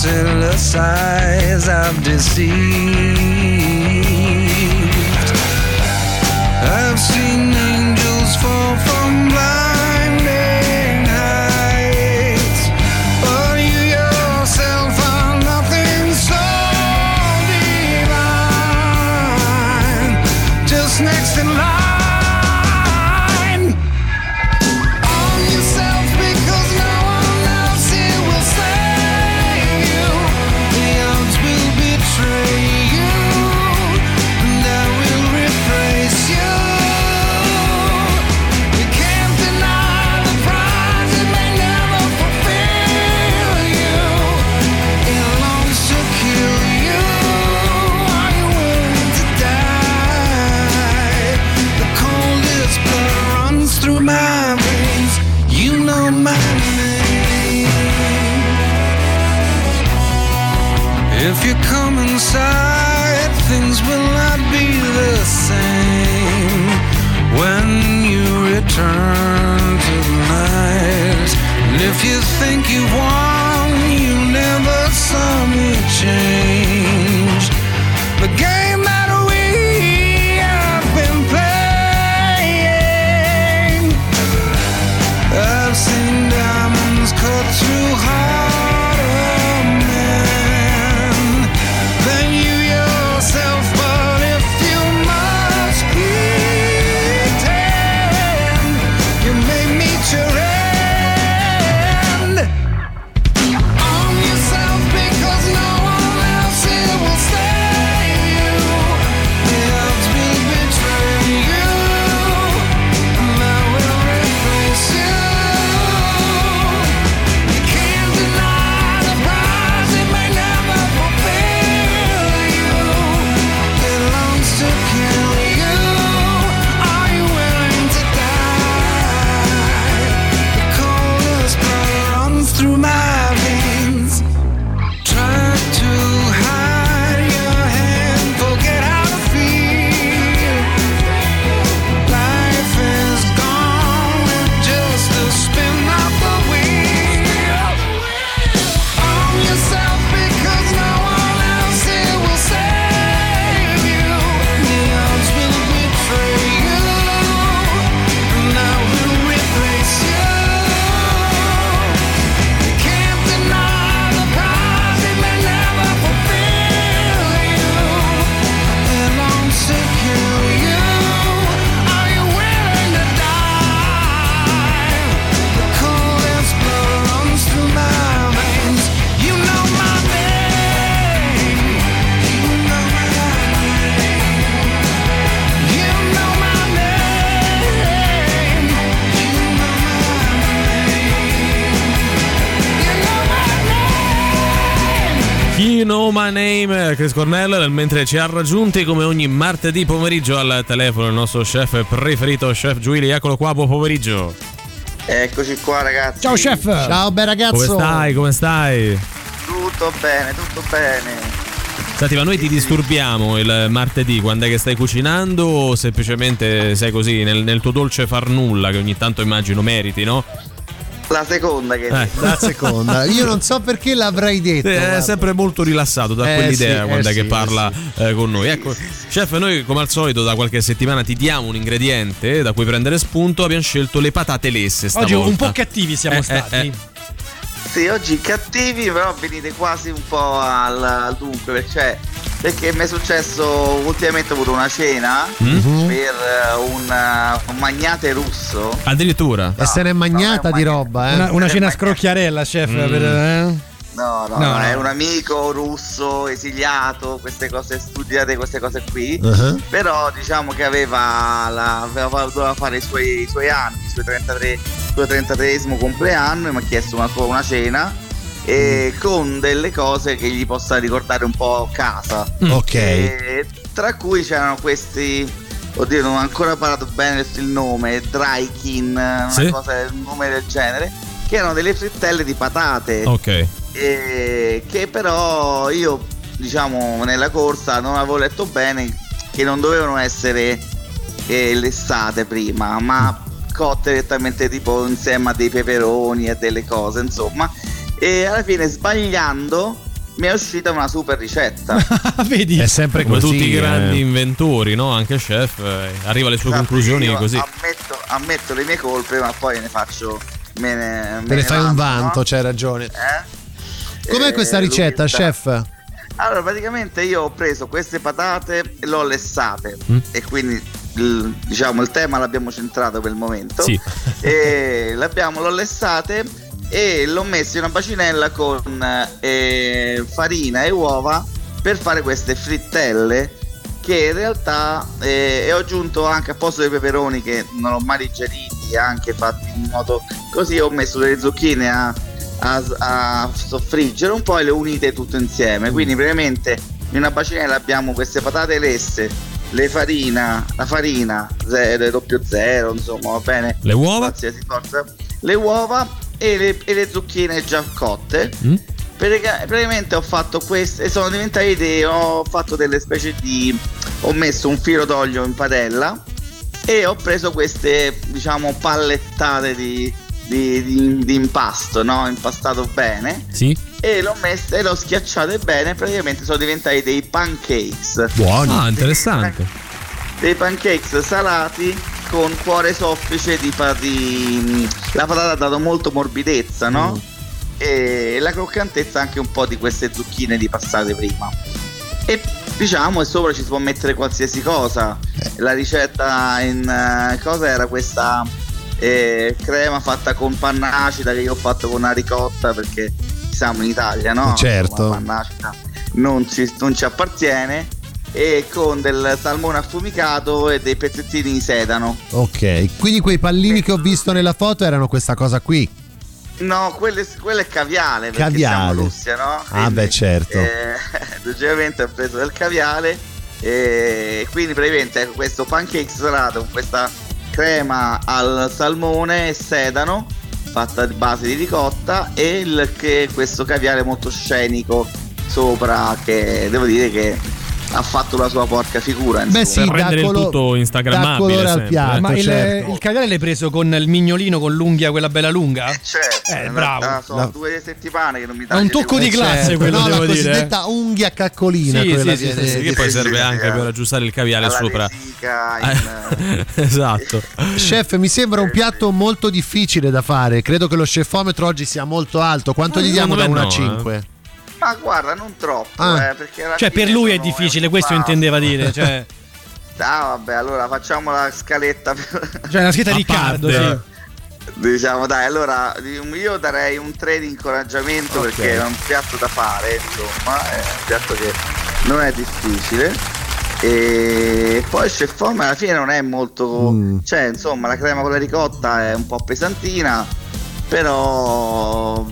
merciless eyes of deceit. My name, Chris Cornell, mentre ci ha raggiunti come ogni martedì pomeriggio al telefono il nostro chef preferito, chef Giuili. Eccolo qua, buon pomeriggio. Eccoci qua ragazzi. Ciao chef. Ciao bel ragazzo. Come stai? Come stai? Tutto bene, tutto bene. Senti, ma noi ti disturbiamo il martedì quando è che stai cucinando o semplicemente sei così nel, nel tuo dolce far nulla che ogni tanto immagino meriti, no? La seconda che Eh. La seconda. Io non so perché l'avrei detto. È guarda. sempre molto rilassato da Eh, quell'idea sì, quando eh, è che sì, parla eh, con noi. Ecco, chef, noi come al solito da qualche settimana ti diamo un ingrediente da cui prendere spunto. Abbiamo scelto le patate lesse stavolta. Oggi un po' cattivi siamo Eh, eh, stati. eh. Sì, oggi cattivi, però venite quasi un po' al dunque, cioè, perché mi è successo ultimamente ho avuto una cena Mm? per eh, un, eh, un magnate russo. Addirittura. E se n'è magnata di roba, eh. Una, una cena scrocchiarella, chef. Mm. per- eh? No, no, No, no, è no. un amico russo, esiliato, queste cose studiate, queste cose qui. Uh-huh. Però diciamo che aveva, la, aveva doveva fare i suoi, i suoi anni, i suoi 33, il suo 33esimo compleanno e mi ha chiesto una, una cena e con delle cose che gli possa ricordare un po' casa. Ok. E tra cui c'erano questi, oddio non ho ancora parlato bene il nome, Drykin, una Sì. cosa, un nome del genere, che erano delle frittelle di patate Ok. e che però io diciamo nella corsa non avevo letto bene che non dovevano essere eh, lessate prima ma cotte direttamente tipo insieme a dei peperoni e delle cose insomma e alla fine sbagliando mi è uscita una super ricetta Vedi? È sempre Come così. tutti i eh. grandi inventori, no? Anche chef, eh, arriva alle sue Esatto, conclusioni io così. ammetto, ammetto le mie colpe ma poi ne faccio me ne, me Te ne fai un vanto, vanto, no? c'hai ragione. Eh? Com'è Eh, questa ricetta, Luisa. chef? Allora, praticamente io ho preso queste patate e le ho lessate Mm. e quindi il, diciamo il tema l'abbiamo centrato per il momento. Sì. E l'abbiamo, l'ho lessate e l'ho messo in una bacinella con eh, farina e uova per fare queste frittelle che in realtà eh, e ho aggiunto anche a posto dei peperoni che non ho mai digeriti anche fatti in modo così ho messo delle zucchine a, a, a soffriggere un po' e le ho unite tutte insieme. Quindi praticamente in una bacinella abbiamo queste patate lesse le farina la farina 0 insomma va bene. Le uova? le uova e le, e le zucchine già cotte Mm? Pratica- praticamente ho fatto queste sono diventate dei ho fatto delle specie di ho messo un filo d'olio in padella e ho preso queste diciamo pallettate di, di, di- di impasto no impastato bene Sì. e l'ho messa e l'ho schiacciate bene praticamente sono diventati dei pancakes Buoni. Ah, interessante. dei pancakes salati con cuore soffice di, di- la patata ha dato molto morbidezza no? Mm. e la croccantezza anche un po' di queste zucchine di passate prima e diciamo e sopra ci si può mettere qualsiasi cosa la ricetta in eh, cosa era questa eh, crema fatta con panna acida che io ho fatto con una ricotta perché siamo in Italia no? Certo. Insomma, panna acida non ci, non ci appartiene e con del salmone affumicato e dei pezzettini di sedano Ok, quindi quei pallini che ho visto nella foto erano questa cosa qui. No, quello è, caviale. Perché Caviale. Russia, no? Ah, beh, certo. Eh, logicamente ho preso del caviale. E quindi praticamente ecco, questo pancake salato con questa crema al salmone e sedano fatta di base di ricotta e il, che questo caviale molto scenico sopra che devo dire che ha fatto la sua porca figura. Beh, insomma. sì, Per rendere dà il colo- tutto instagrammabile dà al sempre, piatto. eh. Ma il, certo. il caviale l'hai preso con il mignolino con l'unghia, quella bella lunga? Certo, Eh, bravo. realtà sono La- due settimane che non mi È un tocco di classe Certo, quello no, devo la dire. eh. cosiddetta unghia caccolina, Sì, quella sì, che, sì, sì, Sì, che che poi serve anche sì, per aggiustare il caviale sopra. in, eh, esatto. Chef, mi sembra un piatto molto difficile da fare. Credo che lo chefometro oggi sia molto alto. Quanto gli diamo da secondo 1 a me no, 5? Ma guarda, non troppo, Ah. eh, Cioè, per lui è difficile, questo intendeva dire. Cioè, Ah, vabbè, allora facciamo la scaletta. per- cioè una scritta A Riccardo, parte. sì. diciamo, dai, allora io darei un 3 di incoraggiamento Ok. perché è un piatto da fare, insomma, è un piatto che non è difficile. E poi chef Home alla fine non è molto. Mm. Cioè, insomma, la crema con la ricotta è un po' pesantina, però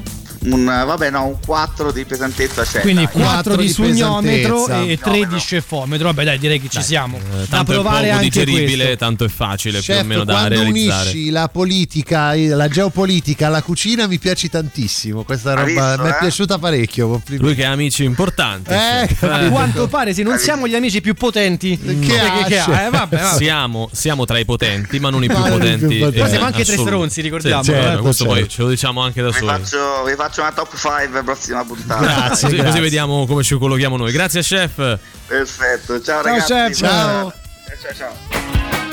un vabbè no, un 4 di pesantezza c'è. Quindi dai. 4 di di sugnometro pesantezza. e 3 di scefometro. Vabbè, dai, direi che ci siamo. Eh, da tanto è provare poco anche digeribile, questo. tanto è facile più o Chef, meno da quando realizzare. unisci la politica, la geopolitica alla cucina mi piaci tantissimo. Questa roba visto, mi è eh? piaciuta parecchio. complimenti. Lui che ha amici importanti. Eh, chef. A quanto pare, se non siamo gli amici più potenti che, ha, che ha, chef. eh, vabbè, vabbè. Siamo, siamo tra i potenti, ma non i più potenti. potenti. Ma siamo anche tre stronzi, ricordiamo, Sì, eh. certo, questo Certo. poi ce lo diciamo anche da Vi soli. faccio, vi faccio una top 5 prossima puntata. Grazie, Così, così grazie. vediamo come ci collochiamo noi. Grazie, chef. Perfetto, ciao, Ciao, ragazzi. chef. Ciao. ciao, ciao.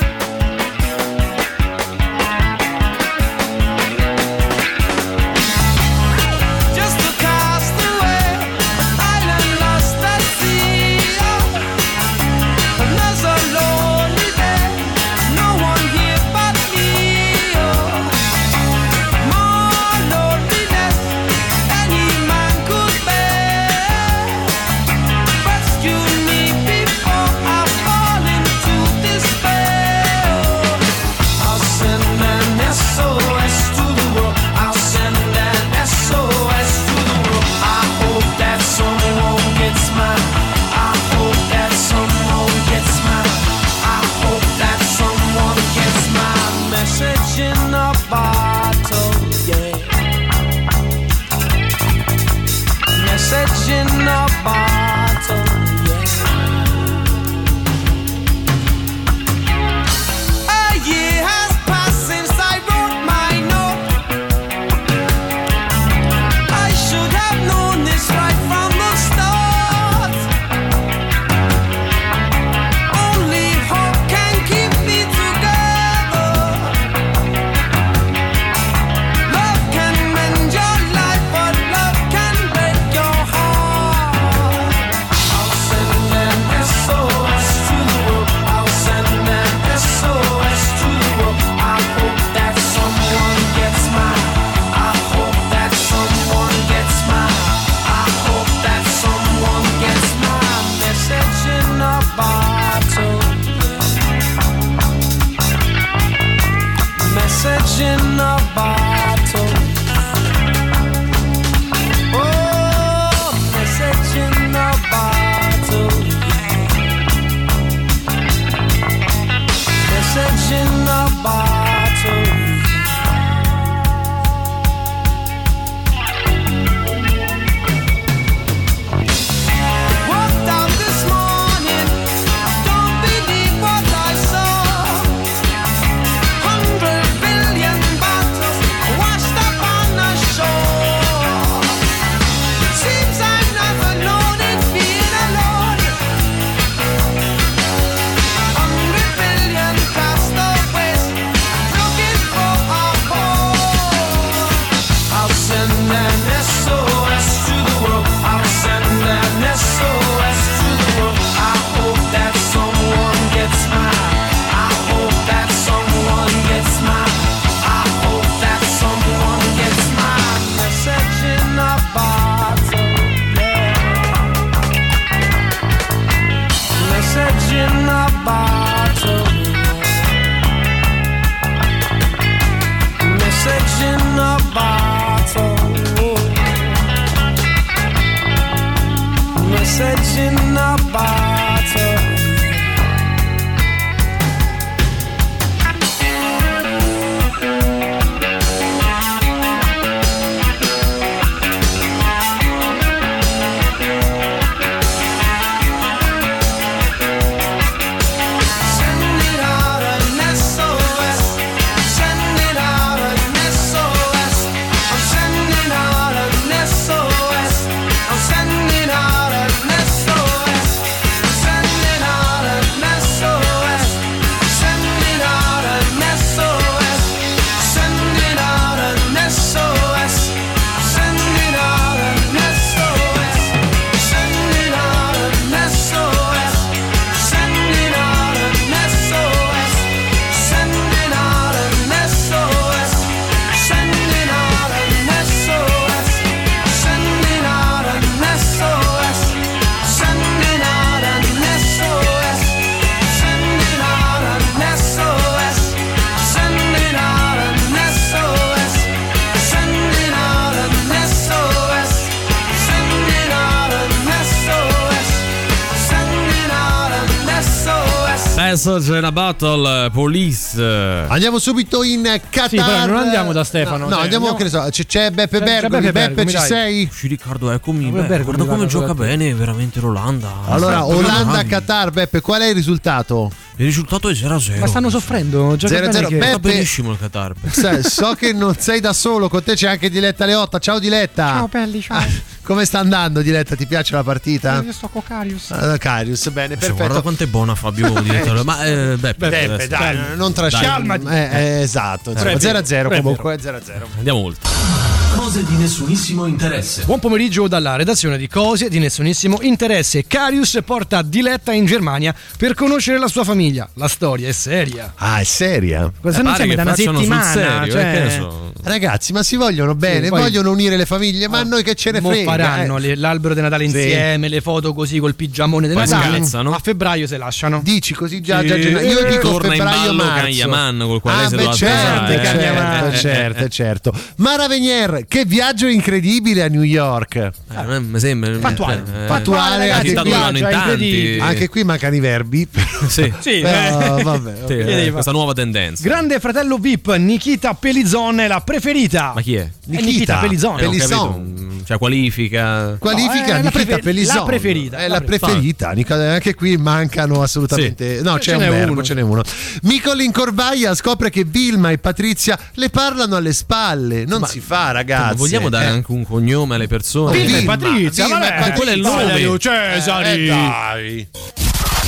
In a Battle, Police. Andiamo subito in Qatar. Sì, però non andiamo da Stefano. No, cioè, andiamo, che ne so, c'è, c'è Beppe C'è- c'è. Beppe Beppe, Bergomi, ci dai. sei? Sì, Riccardo, eccomi. Beppe Beh, Bergomi, guarda come gioca bene veramente l'Olanda. Allora. Olanda-Qatar, Beppe, qual è il risultato? Il risultato è 0-0. Ma stanno soffrendo. Gioca 0-0. bene che- Beppe- benissimo il Qatar. Sai, so che non sei da solo, con te c'è anche Diletta Leotta. Ciao Diletta. Ciao belli, ciao. Come sta andando Diletta? Ti piace la partita? Io sto con Carius. Ah, Carius, bene, guarda perfetto. quanto è buona Fabio direttore. Ma eh, Beppe, Beppe, adesso- dai, non trascini. Dai. Eh, eh, esatto, Però è vero, 0-0 però è comunque, 0-0. Andiamo oltre. Cose di nessunissimo interesse. Buon pomeriggio dalla redazione di Cose di nessunissimo interesse. Carius porta Diletta in Germania per conoscere la sua famiglia. La storia è seria. Ah, è seria? Questo non sembra da una settimana. eh, cioè... Ragazzi, ma si vogliono bene, poi- vogliono unire le famiglie, ma a noi che ce ne frega. faranno eh. le- l'albero di Natale Sì. insieme, le foto così col pigiamone di Natale. scherzano. A febbraio se lasciano. Dici così già, Sì. già gennaio. Io dico Torna in febbraio ballo marzo. Kanyaman, col quale ah, si beh, certo, certo, Eh, eh, certo, eh. certo. Mara Venier, che viaggio incredibile a New York. Eh, mi sembra Fattuale. eh, Fattuale, eh, anche. Anche qui mancano i verbi. Sì, Sì, Però, eh. vabbè, Sì, ok. eh, questa nuova tendenza. Grande fratello VIP, Nikita Pelizon è la preferita. Ma chi è? È Nikita Pelizon. Eh, Pelizon. Mm, Cioè qualifica. Qualifica No, Nikita prefer- Pelison. la preferita, È la preferita. Nicola- Anche qui mancano assolutamente. No, c'è Ce un n'è verbo, uno. ce n'è uno. Micolin Corbaia scopre che Vilma e Patrizia le parlano alle spalle. Non si fa, ragazzi. Ma vogliamo dare Eh. anche un cognome alle persone? Vilma e Vilma, Patrizia, Vilma e vabbè, Patrizia. quello è il nome. Valerio Cesari. Eh, dai.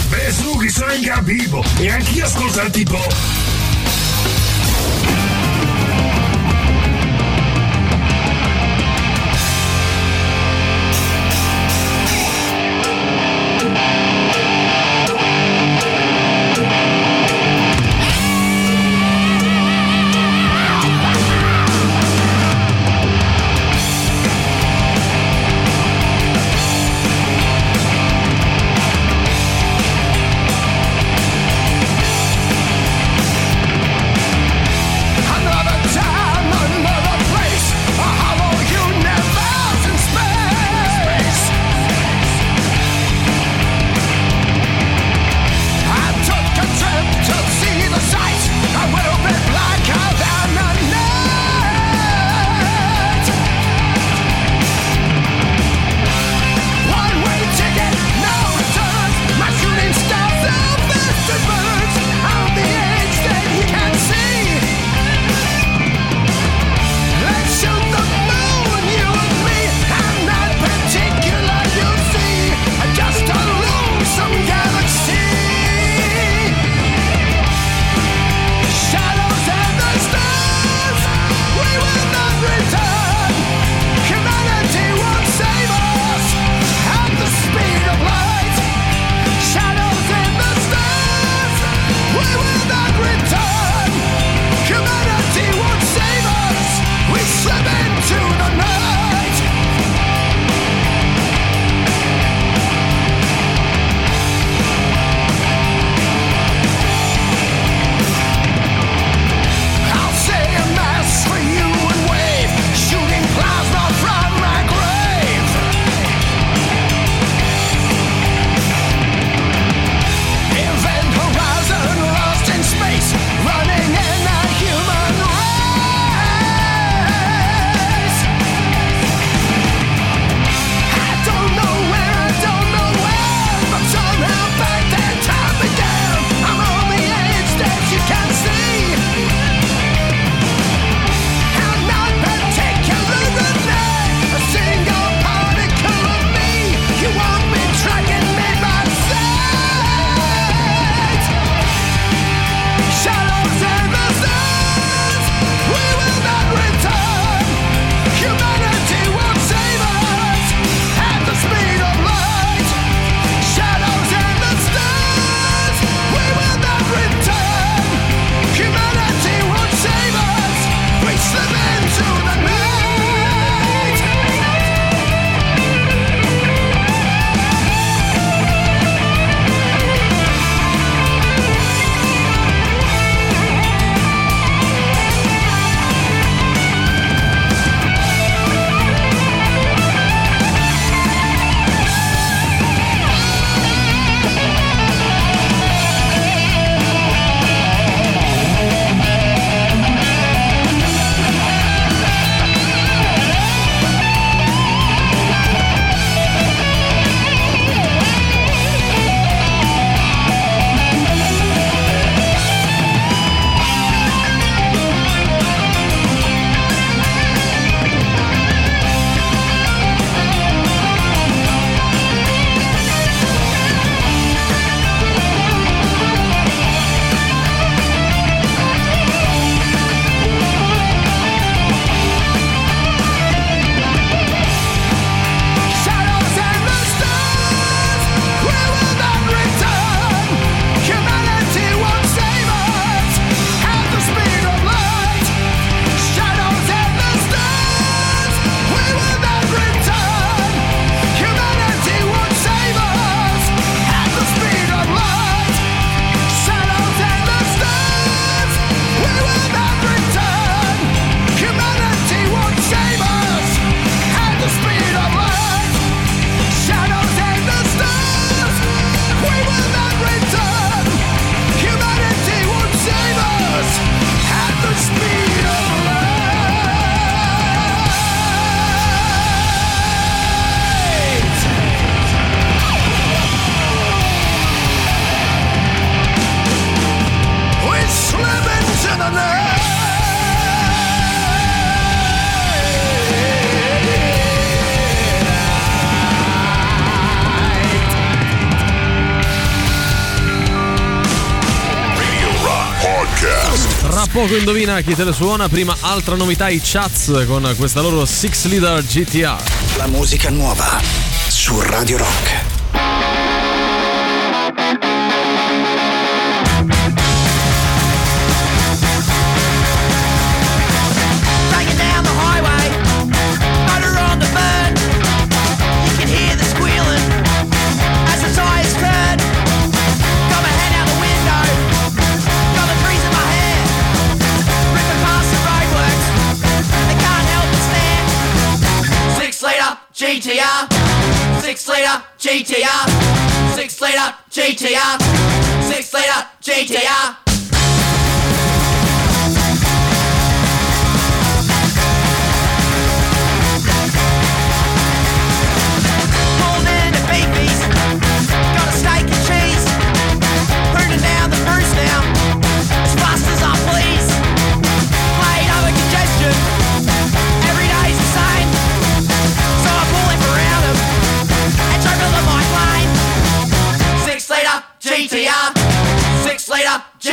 Beh, su, che sono in capivo e anch'io ascolto il tipo. Poco indovina chi te le suona, prima altra novità i Chats con questa loro 6 leader GTR. La musica nuova su Radio Rock. Six liter GTR, six liter GTR, six liter GTR.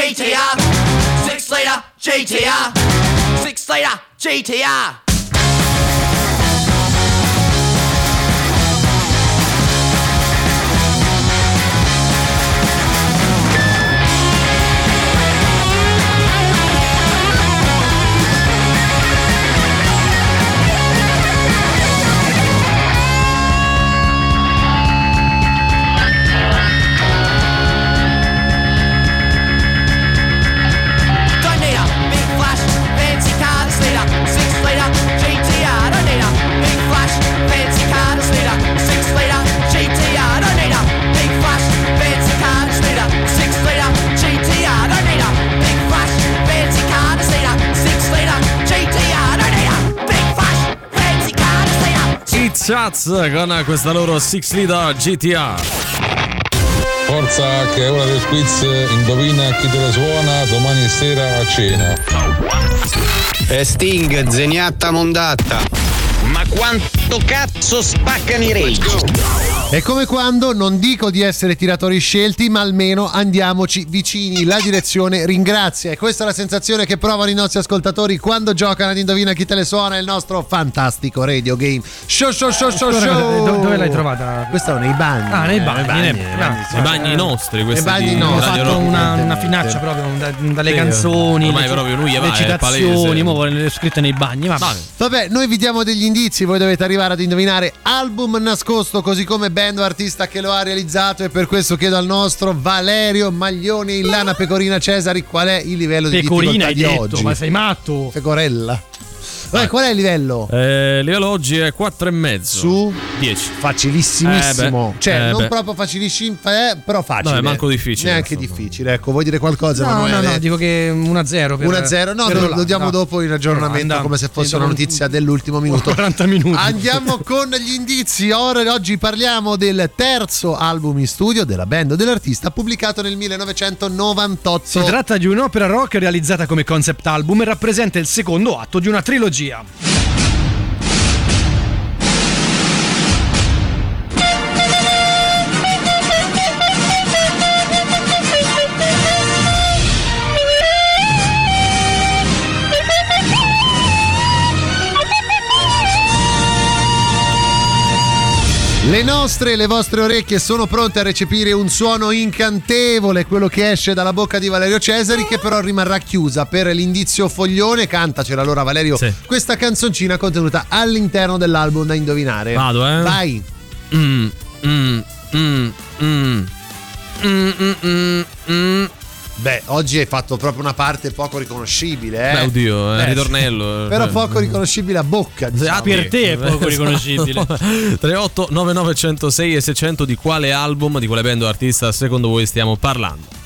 GTR, six liter GTR, six liter GTR. Chats con questa loro 6 leader GTR. Forza che è ora del quiz, indovina chi te la suona domani sera a cena. E Sting, zeniatta mondatta. Ma quanto cazzo spaccano i rage? È come quando non dico di essere tiratori scelti, ma almeno andiamoci vicini. La direzione ringrazia. E questa è la sensazione che provano i nostri ascoltatori quando giocano ad Indovina chi te le suona il nostro fantastico radio game. Show, show, show, show, show. do- dove l'hai trovata? Questa è nei bagni. Ah, nei bagni, nei nei- bagni, nei I bagni nostri, questi I bagni di nostri. Ho fatto una, una finaccia proprio da- dalle Sì, canzoni, ormai le, proprio lui le è citazioni, palese. mo le scritte nei bagni. Vabbè. Vabbè, noi vi diamo degli indizi, voi dovete arrivare ad indovinare album nascosto, così come band o artista che lo ha realizzato e per questo chiedo al nostro Valerio Maglioni Illana Pecorina Cesari qual è il livello di Pecorina difficoltà hai di detto, oggi. ma sei matto? Pecorella. Vabbè, qual è il livello? Eh, il livello oggi è 4 e mezzo. Su 10. Facilissimo. Eh beh, cioè, eh non beh. proprio facilissimo, eh, però facile. No, è manco difficile, Neanche insomma. difficile. Ecco, vuoi dire qualcosa, No, no, Emanuele? no, dico che 1-0 per 1-0, no, lo, lo diamo no. dopo in aggiornamento Andiamo. come se fosse una notizia dell'ultimo minuto. 40 minuti. Andiamo con gli indizi. Ora, oggi parliamo del terzo album in studio della band o dell'artista pubblicato nel 1998. Si tratta di un'opera rock realizzata come concept album e rappresenta il secondo atto di una trilogia. G M. Le nostre e le vostre orecchie sono pronte a recepire un suono incantevole, quello che esce dalla bocca di Valerio Cesari, che però rimarrà chiusa per l'indizio foglione. Cantacela allora, Valerio, questa canzoncina contenuta all'interno dell'album da indovinare. Vado, eh. Vai. Mm, mm, mm, mm. Mm, mm, mm, mm. Beh, oggi hai fatto proprio una parte poco riconoscibile, eh? Beh, oddio, Eh, ritornello. Però Eh. poco riconoscibile a bocca. diciamo. Per te è poco riconoscibile. 38 99 106 e 600 di quale album, di quale band o artista secondo voi stiamo parlando?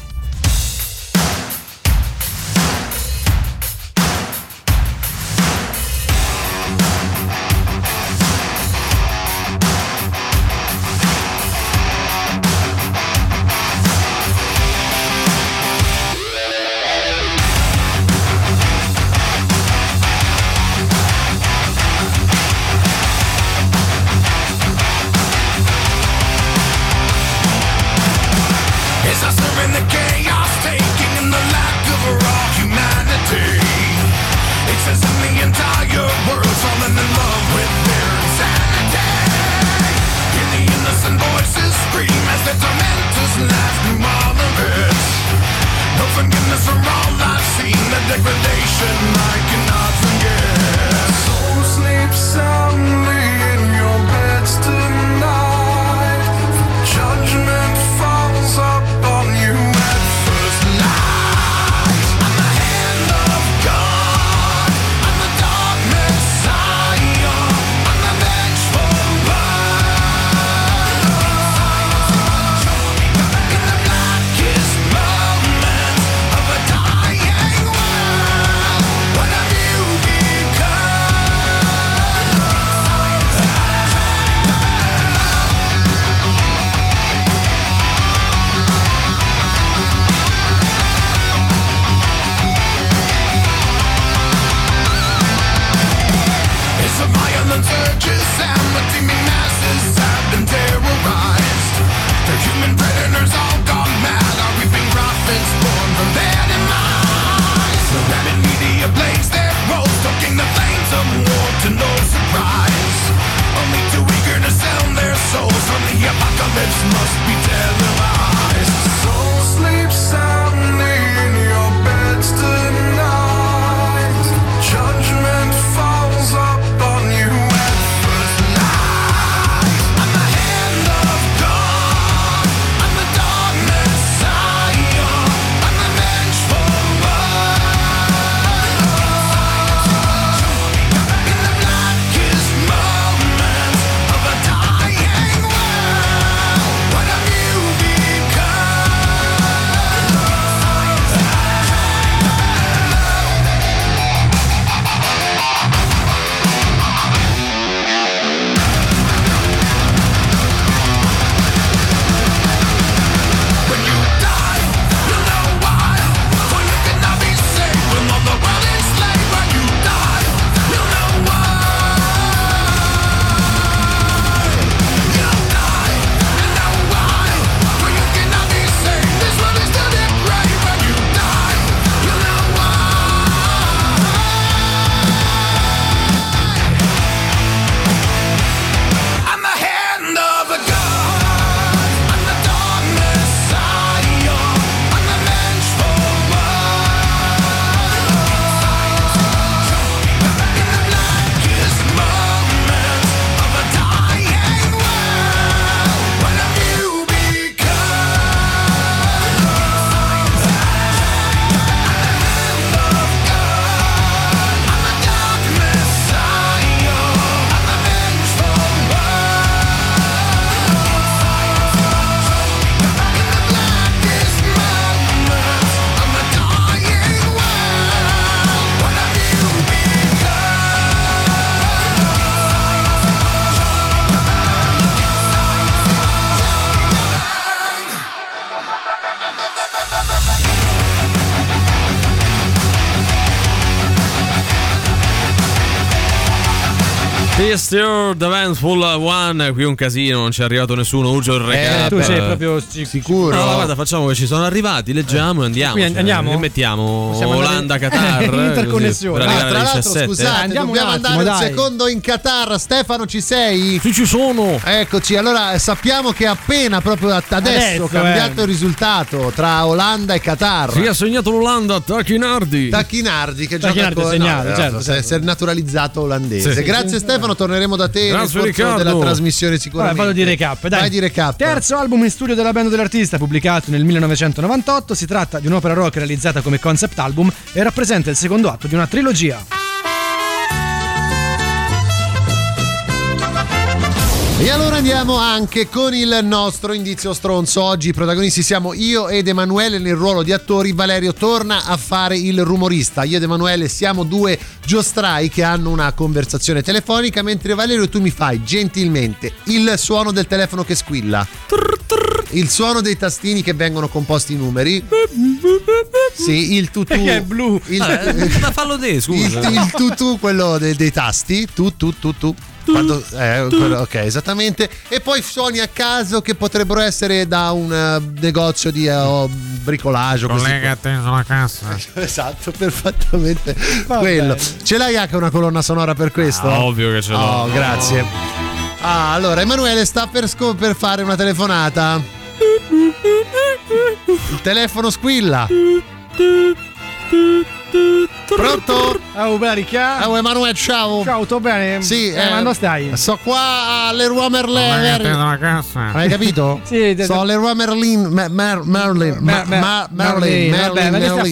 is Sister The Vengeful One, qui un casino, non ci è arrivato nessuno, urge un recap. tu sei proprio sicuro. No, guarda, facciamo che ci sono arrivati, leggiamo e andiamo. Quindi Cioè, andiamo? Che mettiamo? Possiamo andare- Olanda, Qatar. In interconnessione. così, Ah, tra l'altro, 17. scusate, Andiamo dobbiamo un attimo, andare un dai. secondo in Qatar. Stefano, ci sei? Sì, ci sono. Eccoci, allora sappiamo che appena, proprio adesso, Adesso, cambiato eh. il risultato tra Olanda e Qatar. Sì, ha segnato l'Olanda, Tacchinardi. Tacchinardi che Tacchinardi gioca ha con segnato, no, certo, si certo. è- si è naturalizzato olandese. Sì. Grazie Stefano, torneremo da te nel Grazie, corso Riccardo. della trasmissione Vabbè, sicuramente. vado di recap, dai. Vai di recap. Terzo album in studio della band dell'artista, pubblicato nel 1998, si tratta di un'opera rock realizzata come concept album e rappresenta il secondo atto di una trilogia. E allora andiamo anche con il nostro indizio stronzo. Oggi i protagonisti siamo io ed Emanuele nel ruolo di attori. Valerio torna a fare il rumorista. Io ed Emanuele siamo due giostrai che hanno una conversazione telefonica, mentre Valerio tu mi fai gentilmente il suono del telefono che squilla. Il suono dei tastini che vengono composti i numeri. Sì, il tutù. Che è blu. Il, Vabbè, ma fallo te, il, scusa. il tutù, quello dei, dei tasti. Tu, tu, tu, tu. Quando- eh, ok, esattamente. E poi suoni a caso che potrebbero essere da un eh, negozio di eh, oh, bricolage. o così. Collega atteso alla cassa. Esatto, perfettamente quello. Ce l'hai anche una colonna sonora per questo? Ah, ovvio che ce l'ho. Oh, grazie. Ah, allora Emanuele sta per, sco- per fare una telefonata. Il telefono squilla. Pronto? Oh, Berica. Oh, Emanuele, ciao. Ciao, tutto bene? Sì, eh, ma dove stai? Sto qua alle atteso Merlin. Hai capito? Sì, Sto alle Roi Merlin. Ma- Mer- Merlin. Ma- Mer- ma- Merlin, Merlin. ma stai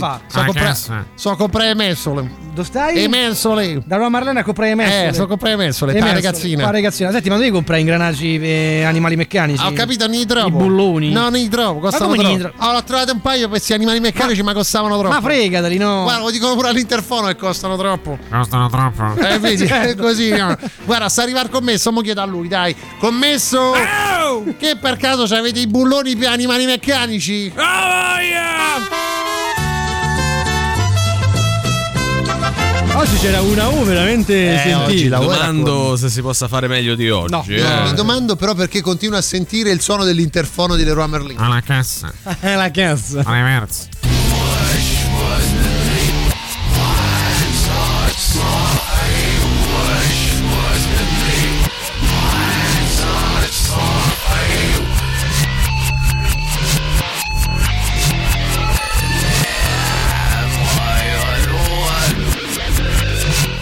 a A comprare le mensole. Dove stai? E mensole. Da Roma Marlena comprai i mensole. Eh, so comprare le mensole. Le Ta ragazzina. qua, ragazzina. Senti, ma devi comprare ingranaggi e animali meccanici? Ho capito, non li I trovo. bulloni. No, non li trovo. Costavano come non li troppo. Allora, ho trovato un paio per questi animali meccanici, ma, costavano troppo. Ma fregateli, no. Guarda, lo dicono pure all'interfono che costano troppo. Costano troppo. Eh, vedi, è così. no. Guarda, sta arrivare il commesso, mo chiedo a lui, dai. Commesso! Che per caso avete i bulloni per animali meccanici? Oggi c'era una U veramente Eh, sentita. lavora Domando se si possa fare meglio di oggi. No, eh. No, mi domando però perché continuo a sentire il suono dell'interfono di Leroy Merlin. Alla cassa. È la cassa. Alle merci.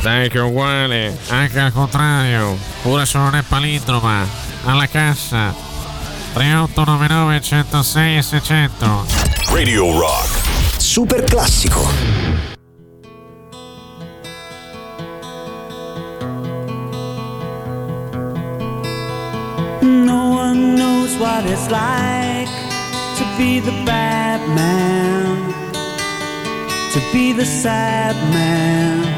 Dai che è uguale. Anche al contrario. Pure se non è palindroma. Alla cassa. 3899 106 e 600. Radio Rock. Super classico. No one knows what it's like to be the bad man, to be the sad man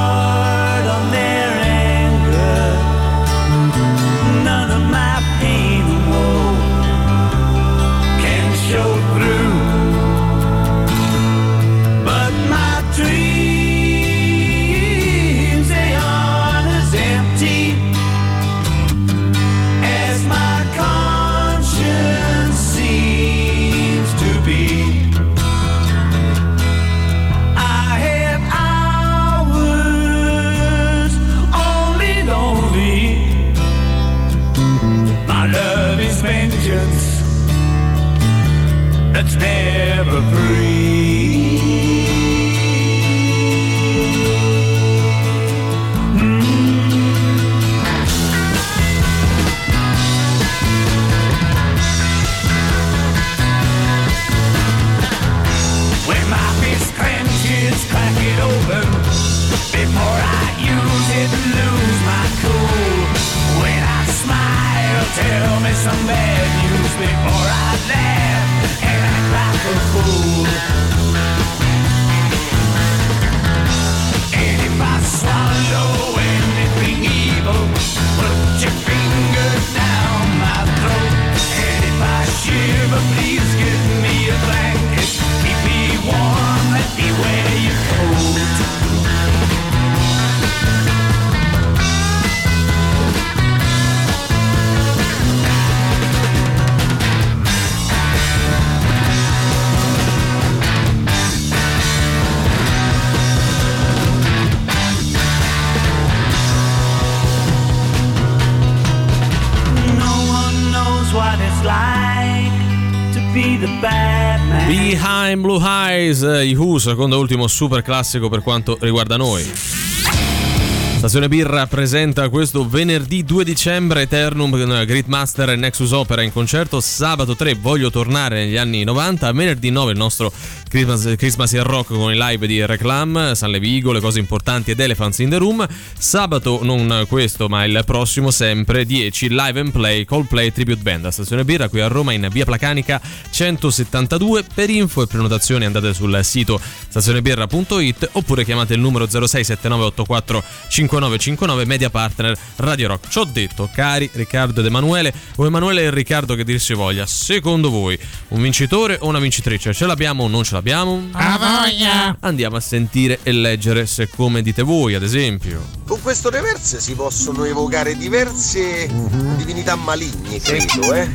Who, secondo e ultimo super classico per quanto riguarda noi. Stazione Birra presenta questo venerdì 2 dicembre Eternum con Greatmaster e Nexus Opera in concerto. Sabato 3 voglio tornare negli anni 90. Venerdì 9 il nostro Christmas, Christmas in Rock con i live di Reclam, San Levigo, le cose importanti ed Elephants in the Room. Sabato non questo ma il prossimo sempre 10 Live and Play Coldplay Tribute Band a Stazione Birra qui a Roma in via Placanica 172. Per info e prenotazioni andate sul sito stazionebirra.it oppure chiamate il numero 067984 5959 media partner Radio Rock. Ci ho detto, cari Riccardo ed Emanuele, o Emanuele e Riccardo che dir si voglia, secondo voi un vincitore o una vincitrice? Ce l'abbiamo o non ce l'abbiamo? A voglia! Andiamo a sentire e leggere se come dite voi, ad esempio. Con questo reverse si possono evocare diverse divinità maligne, credo, eh?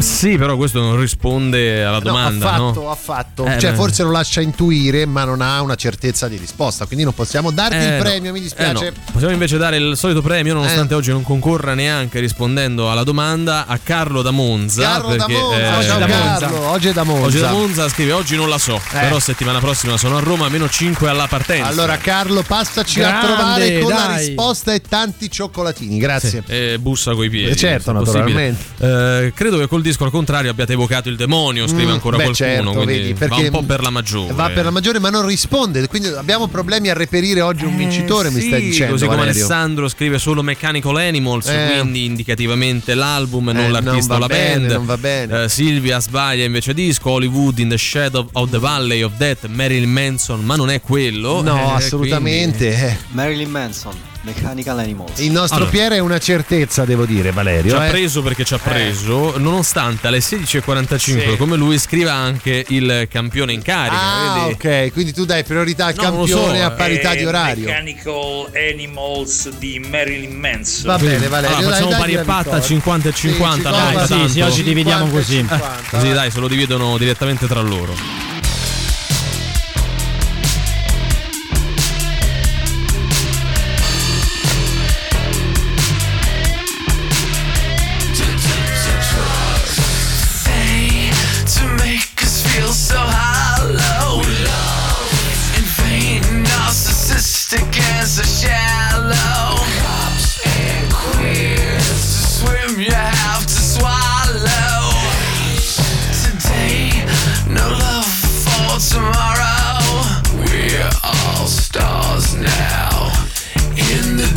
Sì, però questo non risponde alla No, domanda, affatto, no? affatto. Eh, cioè, beh. forse lo lascia intuire, ma non ha una certezza di risposta. Quindi non possiamo darti Eh, il no. premio, mi Eh, dispiace. no. Possiamo invece dare il solito premio, Eh. nonostante oggi non concorra neanche rispondendo alla domanda, a Carlo da Monza. Carlo da perché, Monza, eh, ciao Carlo, oggi è da Monza. Oggi da Monza scrive: Oggi non la so, Eh. però settimana prossima sono a Roma, meno 5 alla partenza. Allora, Carlo, passaci a Grande, trovare con la dai. risposta e tanti cioccolatini. Grazie. E bussa coi piedi. Eh, certo, naturalmente. Eh, credo che col disco al contrario abbiate evocato il demonio, scrive Mm, ancora beh, qualcuno. certo, quindi vedi, va un po' per la maggiore. Va per la maggiore, ma non risponde. Quindi abbiamo problemi a reperire oggi un vincitore, mi Eh, Sì, stai dicendo. Così Valerio. Alessandro scrive solo Mechanical Animals, Eh. quindi indicativamente l'album, Eh, non non l'artista o la bene, band. non va bene. Eh, Silvia sbaglia invece disco, Hollywood in the Shadow of the Valley of Death, Marilyn Manson, ma non è quello. No, Eh, assolutamente. eh. Marilyn Manson, Mechanical Animals. Il nostro Allora. Pier è una certezza, devo dire, Ci Valerio. ha eh. preso perché ci ha preso, nonostante alle 16.45, Sì. come lui, scriva anche il campione in carica. Ah, vedi? ok, quindi tu dai priorità al No, campione so, a parità È di orario. Mechanical Animals di Marilyn Manson. Va bene, Valerio. Allora, dai, facciamo dai, pari e patta, vittoria. 50 e 50. Sì, no, sì, da sì, sì, oggi dividiamo 50 e così. 50, Così dai, se lo dividono direttamente tra loro.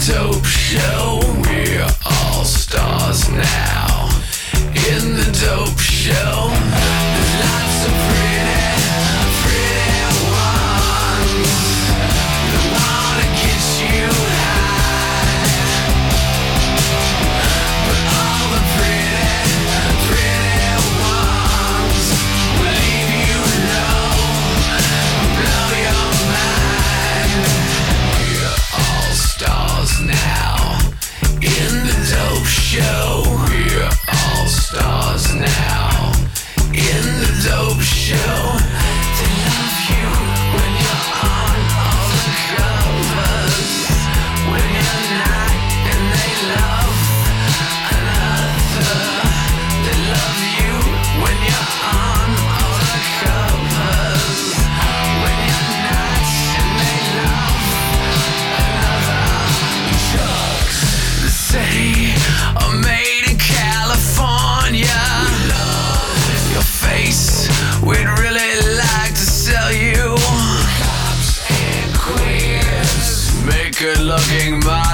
In good looking models.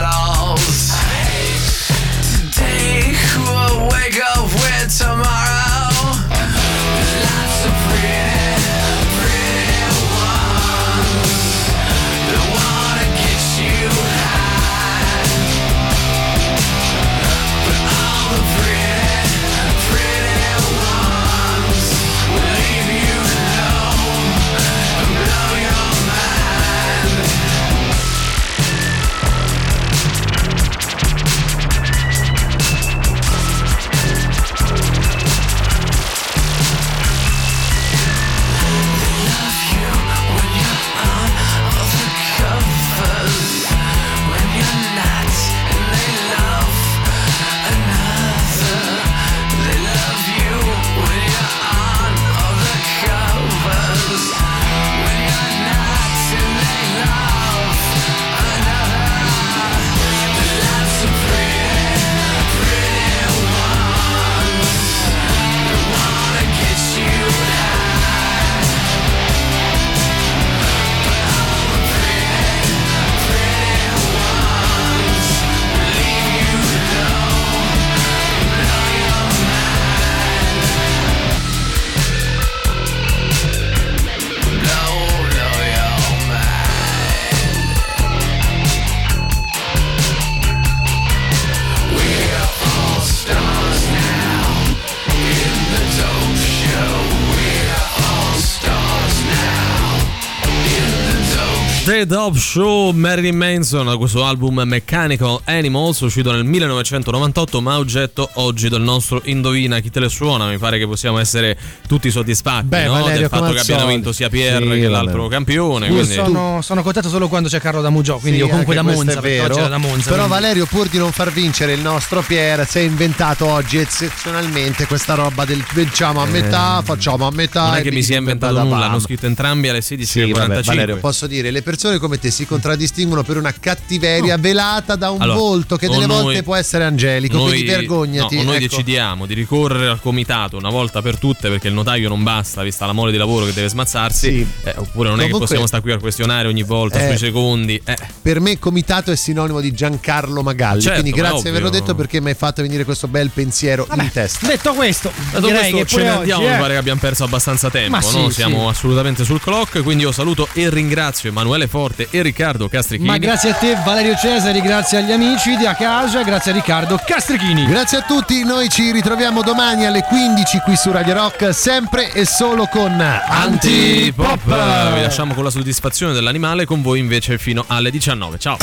J-Dub Show Marilyn Manson da questo album Mechanical Animals uscito nel 1998 ma oggetto oggi del nostro Indovina chi te le suona mi pare che possiamo essere tutti soddisfatti Beh, no? Valerio, del fatto che abbiano vinto sia Pierre Sì, che vabbè. l'altro campione Io quindi... sono, sono contento solo quando c'è Carlo da Mugiò, quindi Sì, o comunque da Monza, è da Monza. Però quindi- Valerio, pur di non far vincere il nostro Pier, si è inventato oggi eccezionalmente questa roba del vinciamo a metà, facciamo a metà. non è che mi sia bim inventato nulla hanno scritto entrambi alle Sì, vabbè, 16.45 Valerio, posso dire, le persone come te si contraddistinguono per una cattiveria velata da un Allora, volto che delle noi- volte può essere angelico, noi, quindi vergognati. no, o noi ecco. decidiamo di ricorrere al comitato una volta per tutte perché il notaio non basta vista la mole di lavoro che deve smazzarsi Sì. eh, oppure non è che possiamo stare qui al questionario ogni volta Eh, sui secondi eh. Per me comitato è sinonimo di Giancarlo Magalli, Certo, quindi grazie di averlo detto perché mi hai fatto venire questo bel pensiero in testa. Detto questo, Dato direi questo che ce ne oggi, andiamo, eh, mi pare che abbiamo perso abbastanza tempo, sì, no? sì. siamo assolutamente sul clock, quindi io saluto e ringrazio Emanuele Forte e Riccardo Castrichini. Ma grazie a te Valerio Cesari, grazie agli amici di A Casa, grazie a Riccardo Castrichini. Grazie a tutti, noi ci ritroviamo domani alle 15 qui su Radio Rock, sempre e solo con Antipop! Vi lasciamo con la soddisfazione dell'animale, con voi invece fino alle 19. Ciao!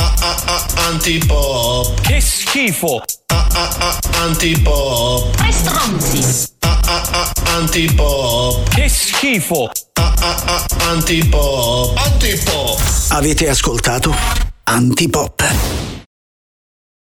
Antipop. Che schifo. Antipop. Stronzi. Antipop. Che schifo. Antipop. Antipop. Avete ascoltato Antipop.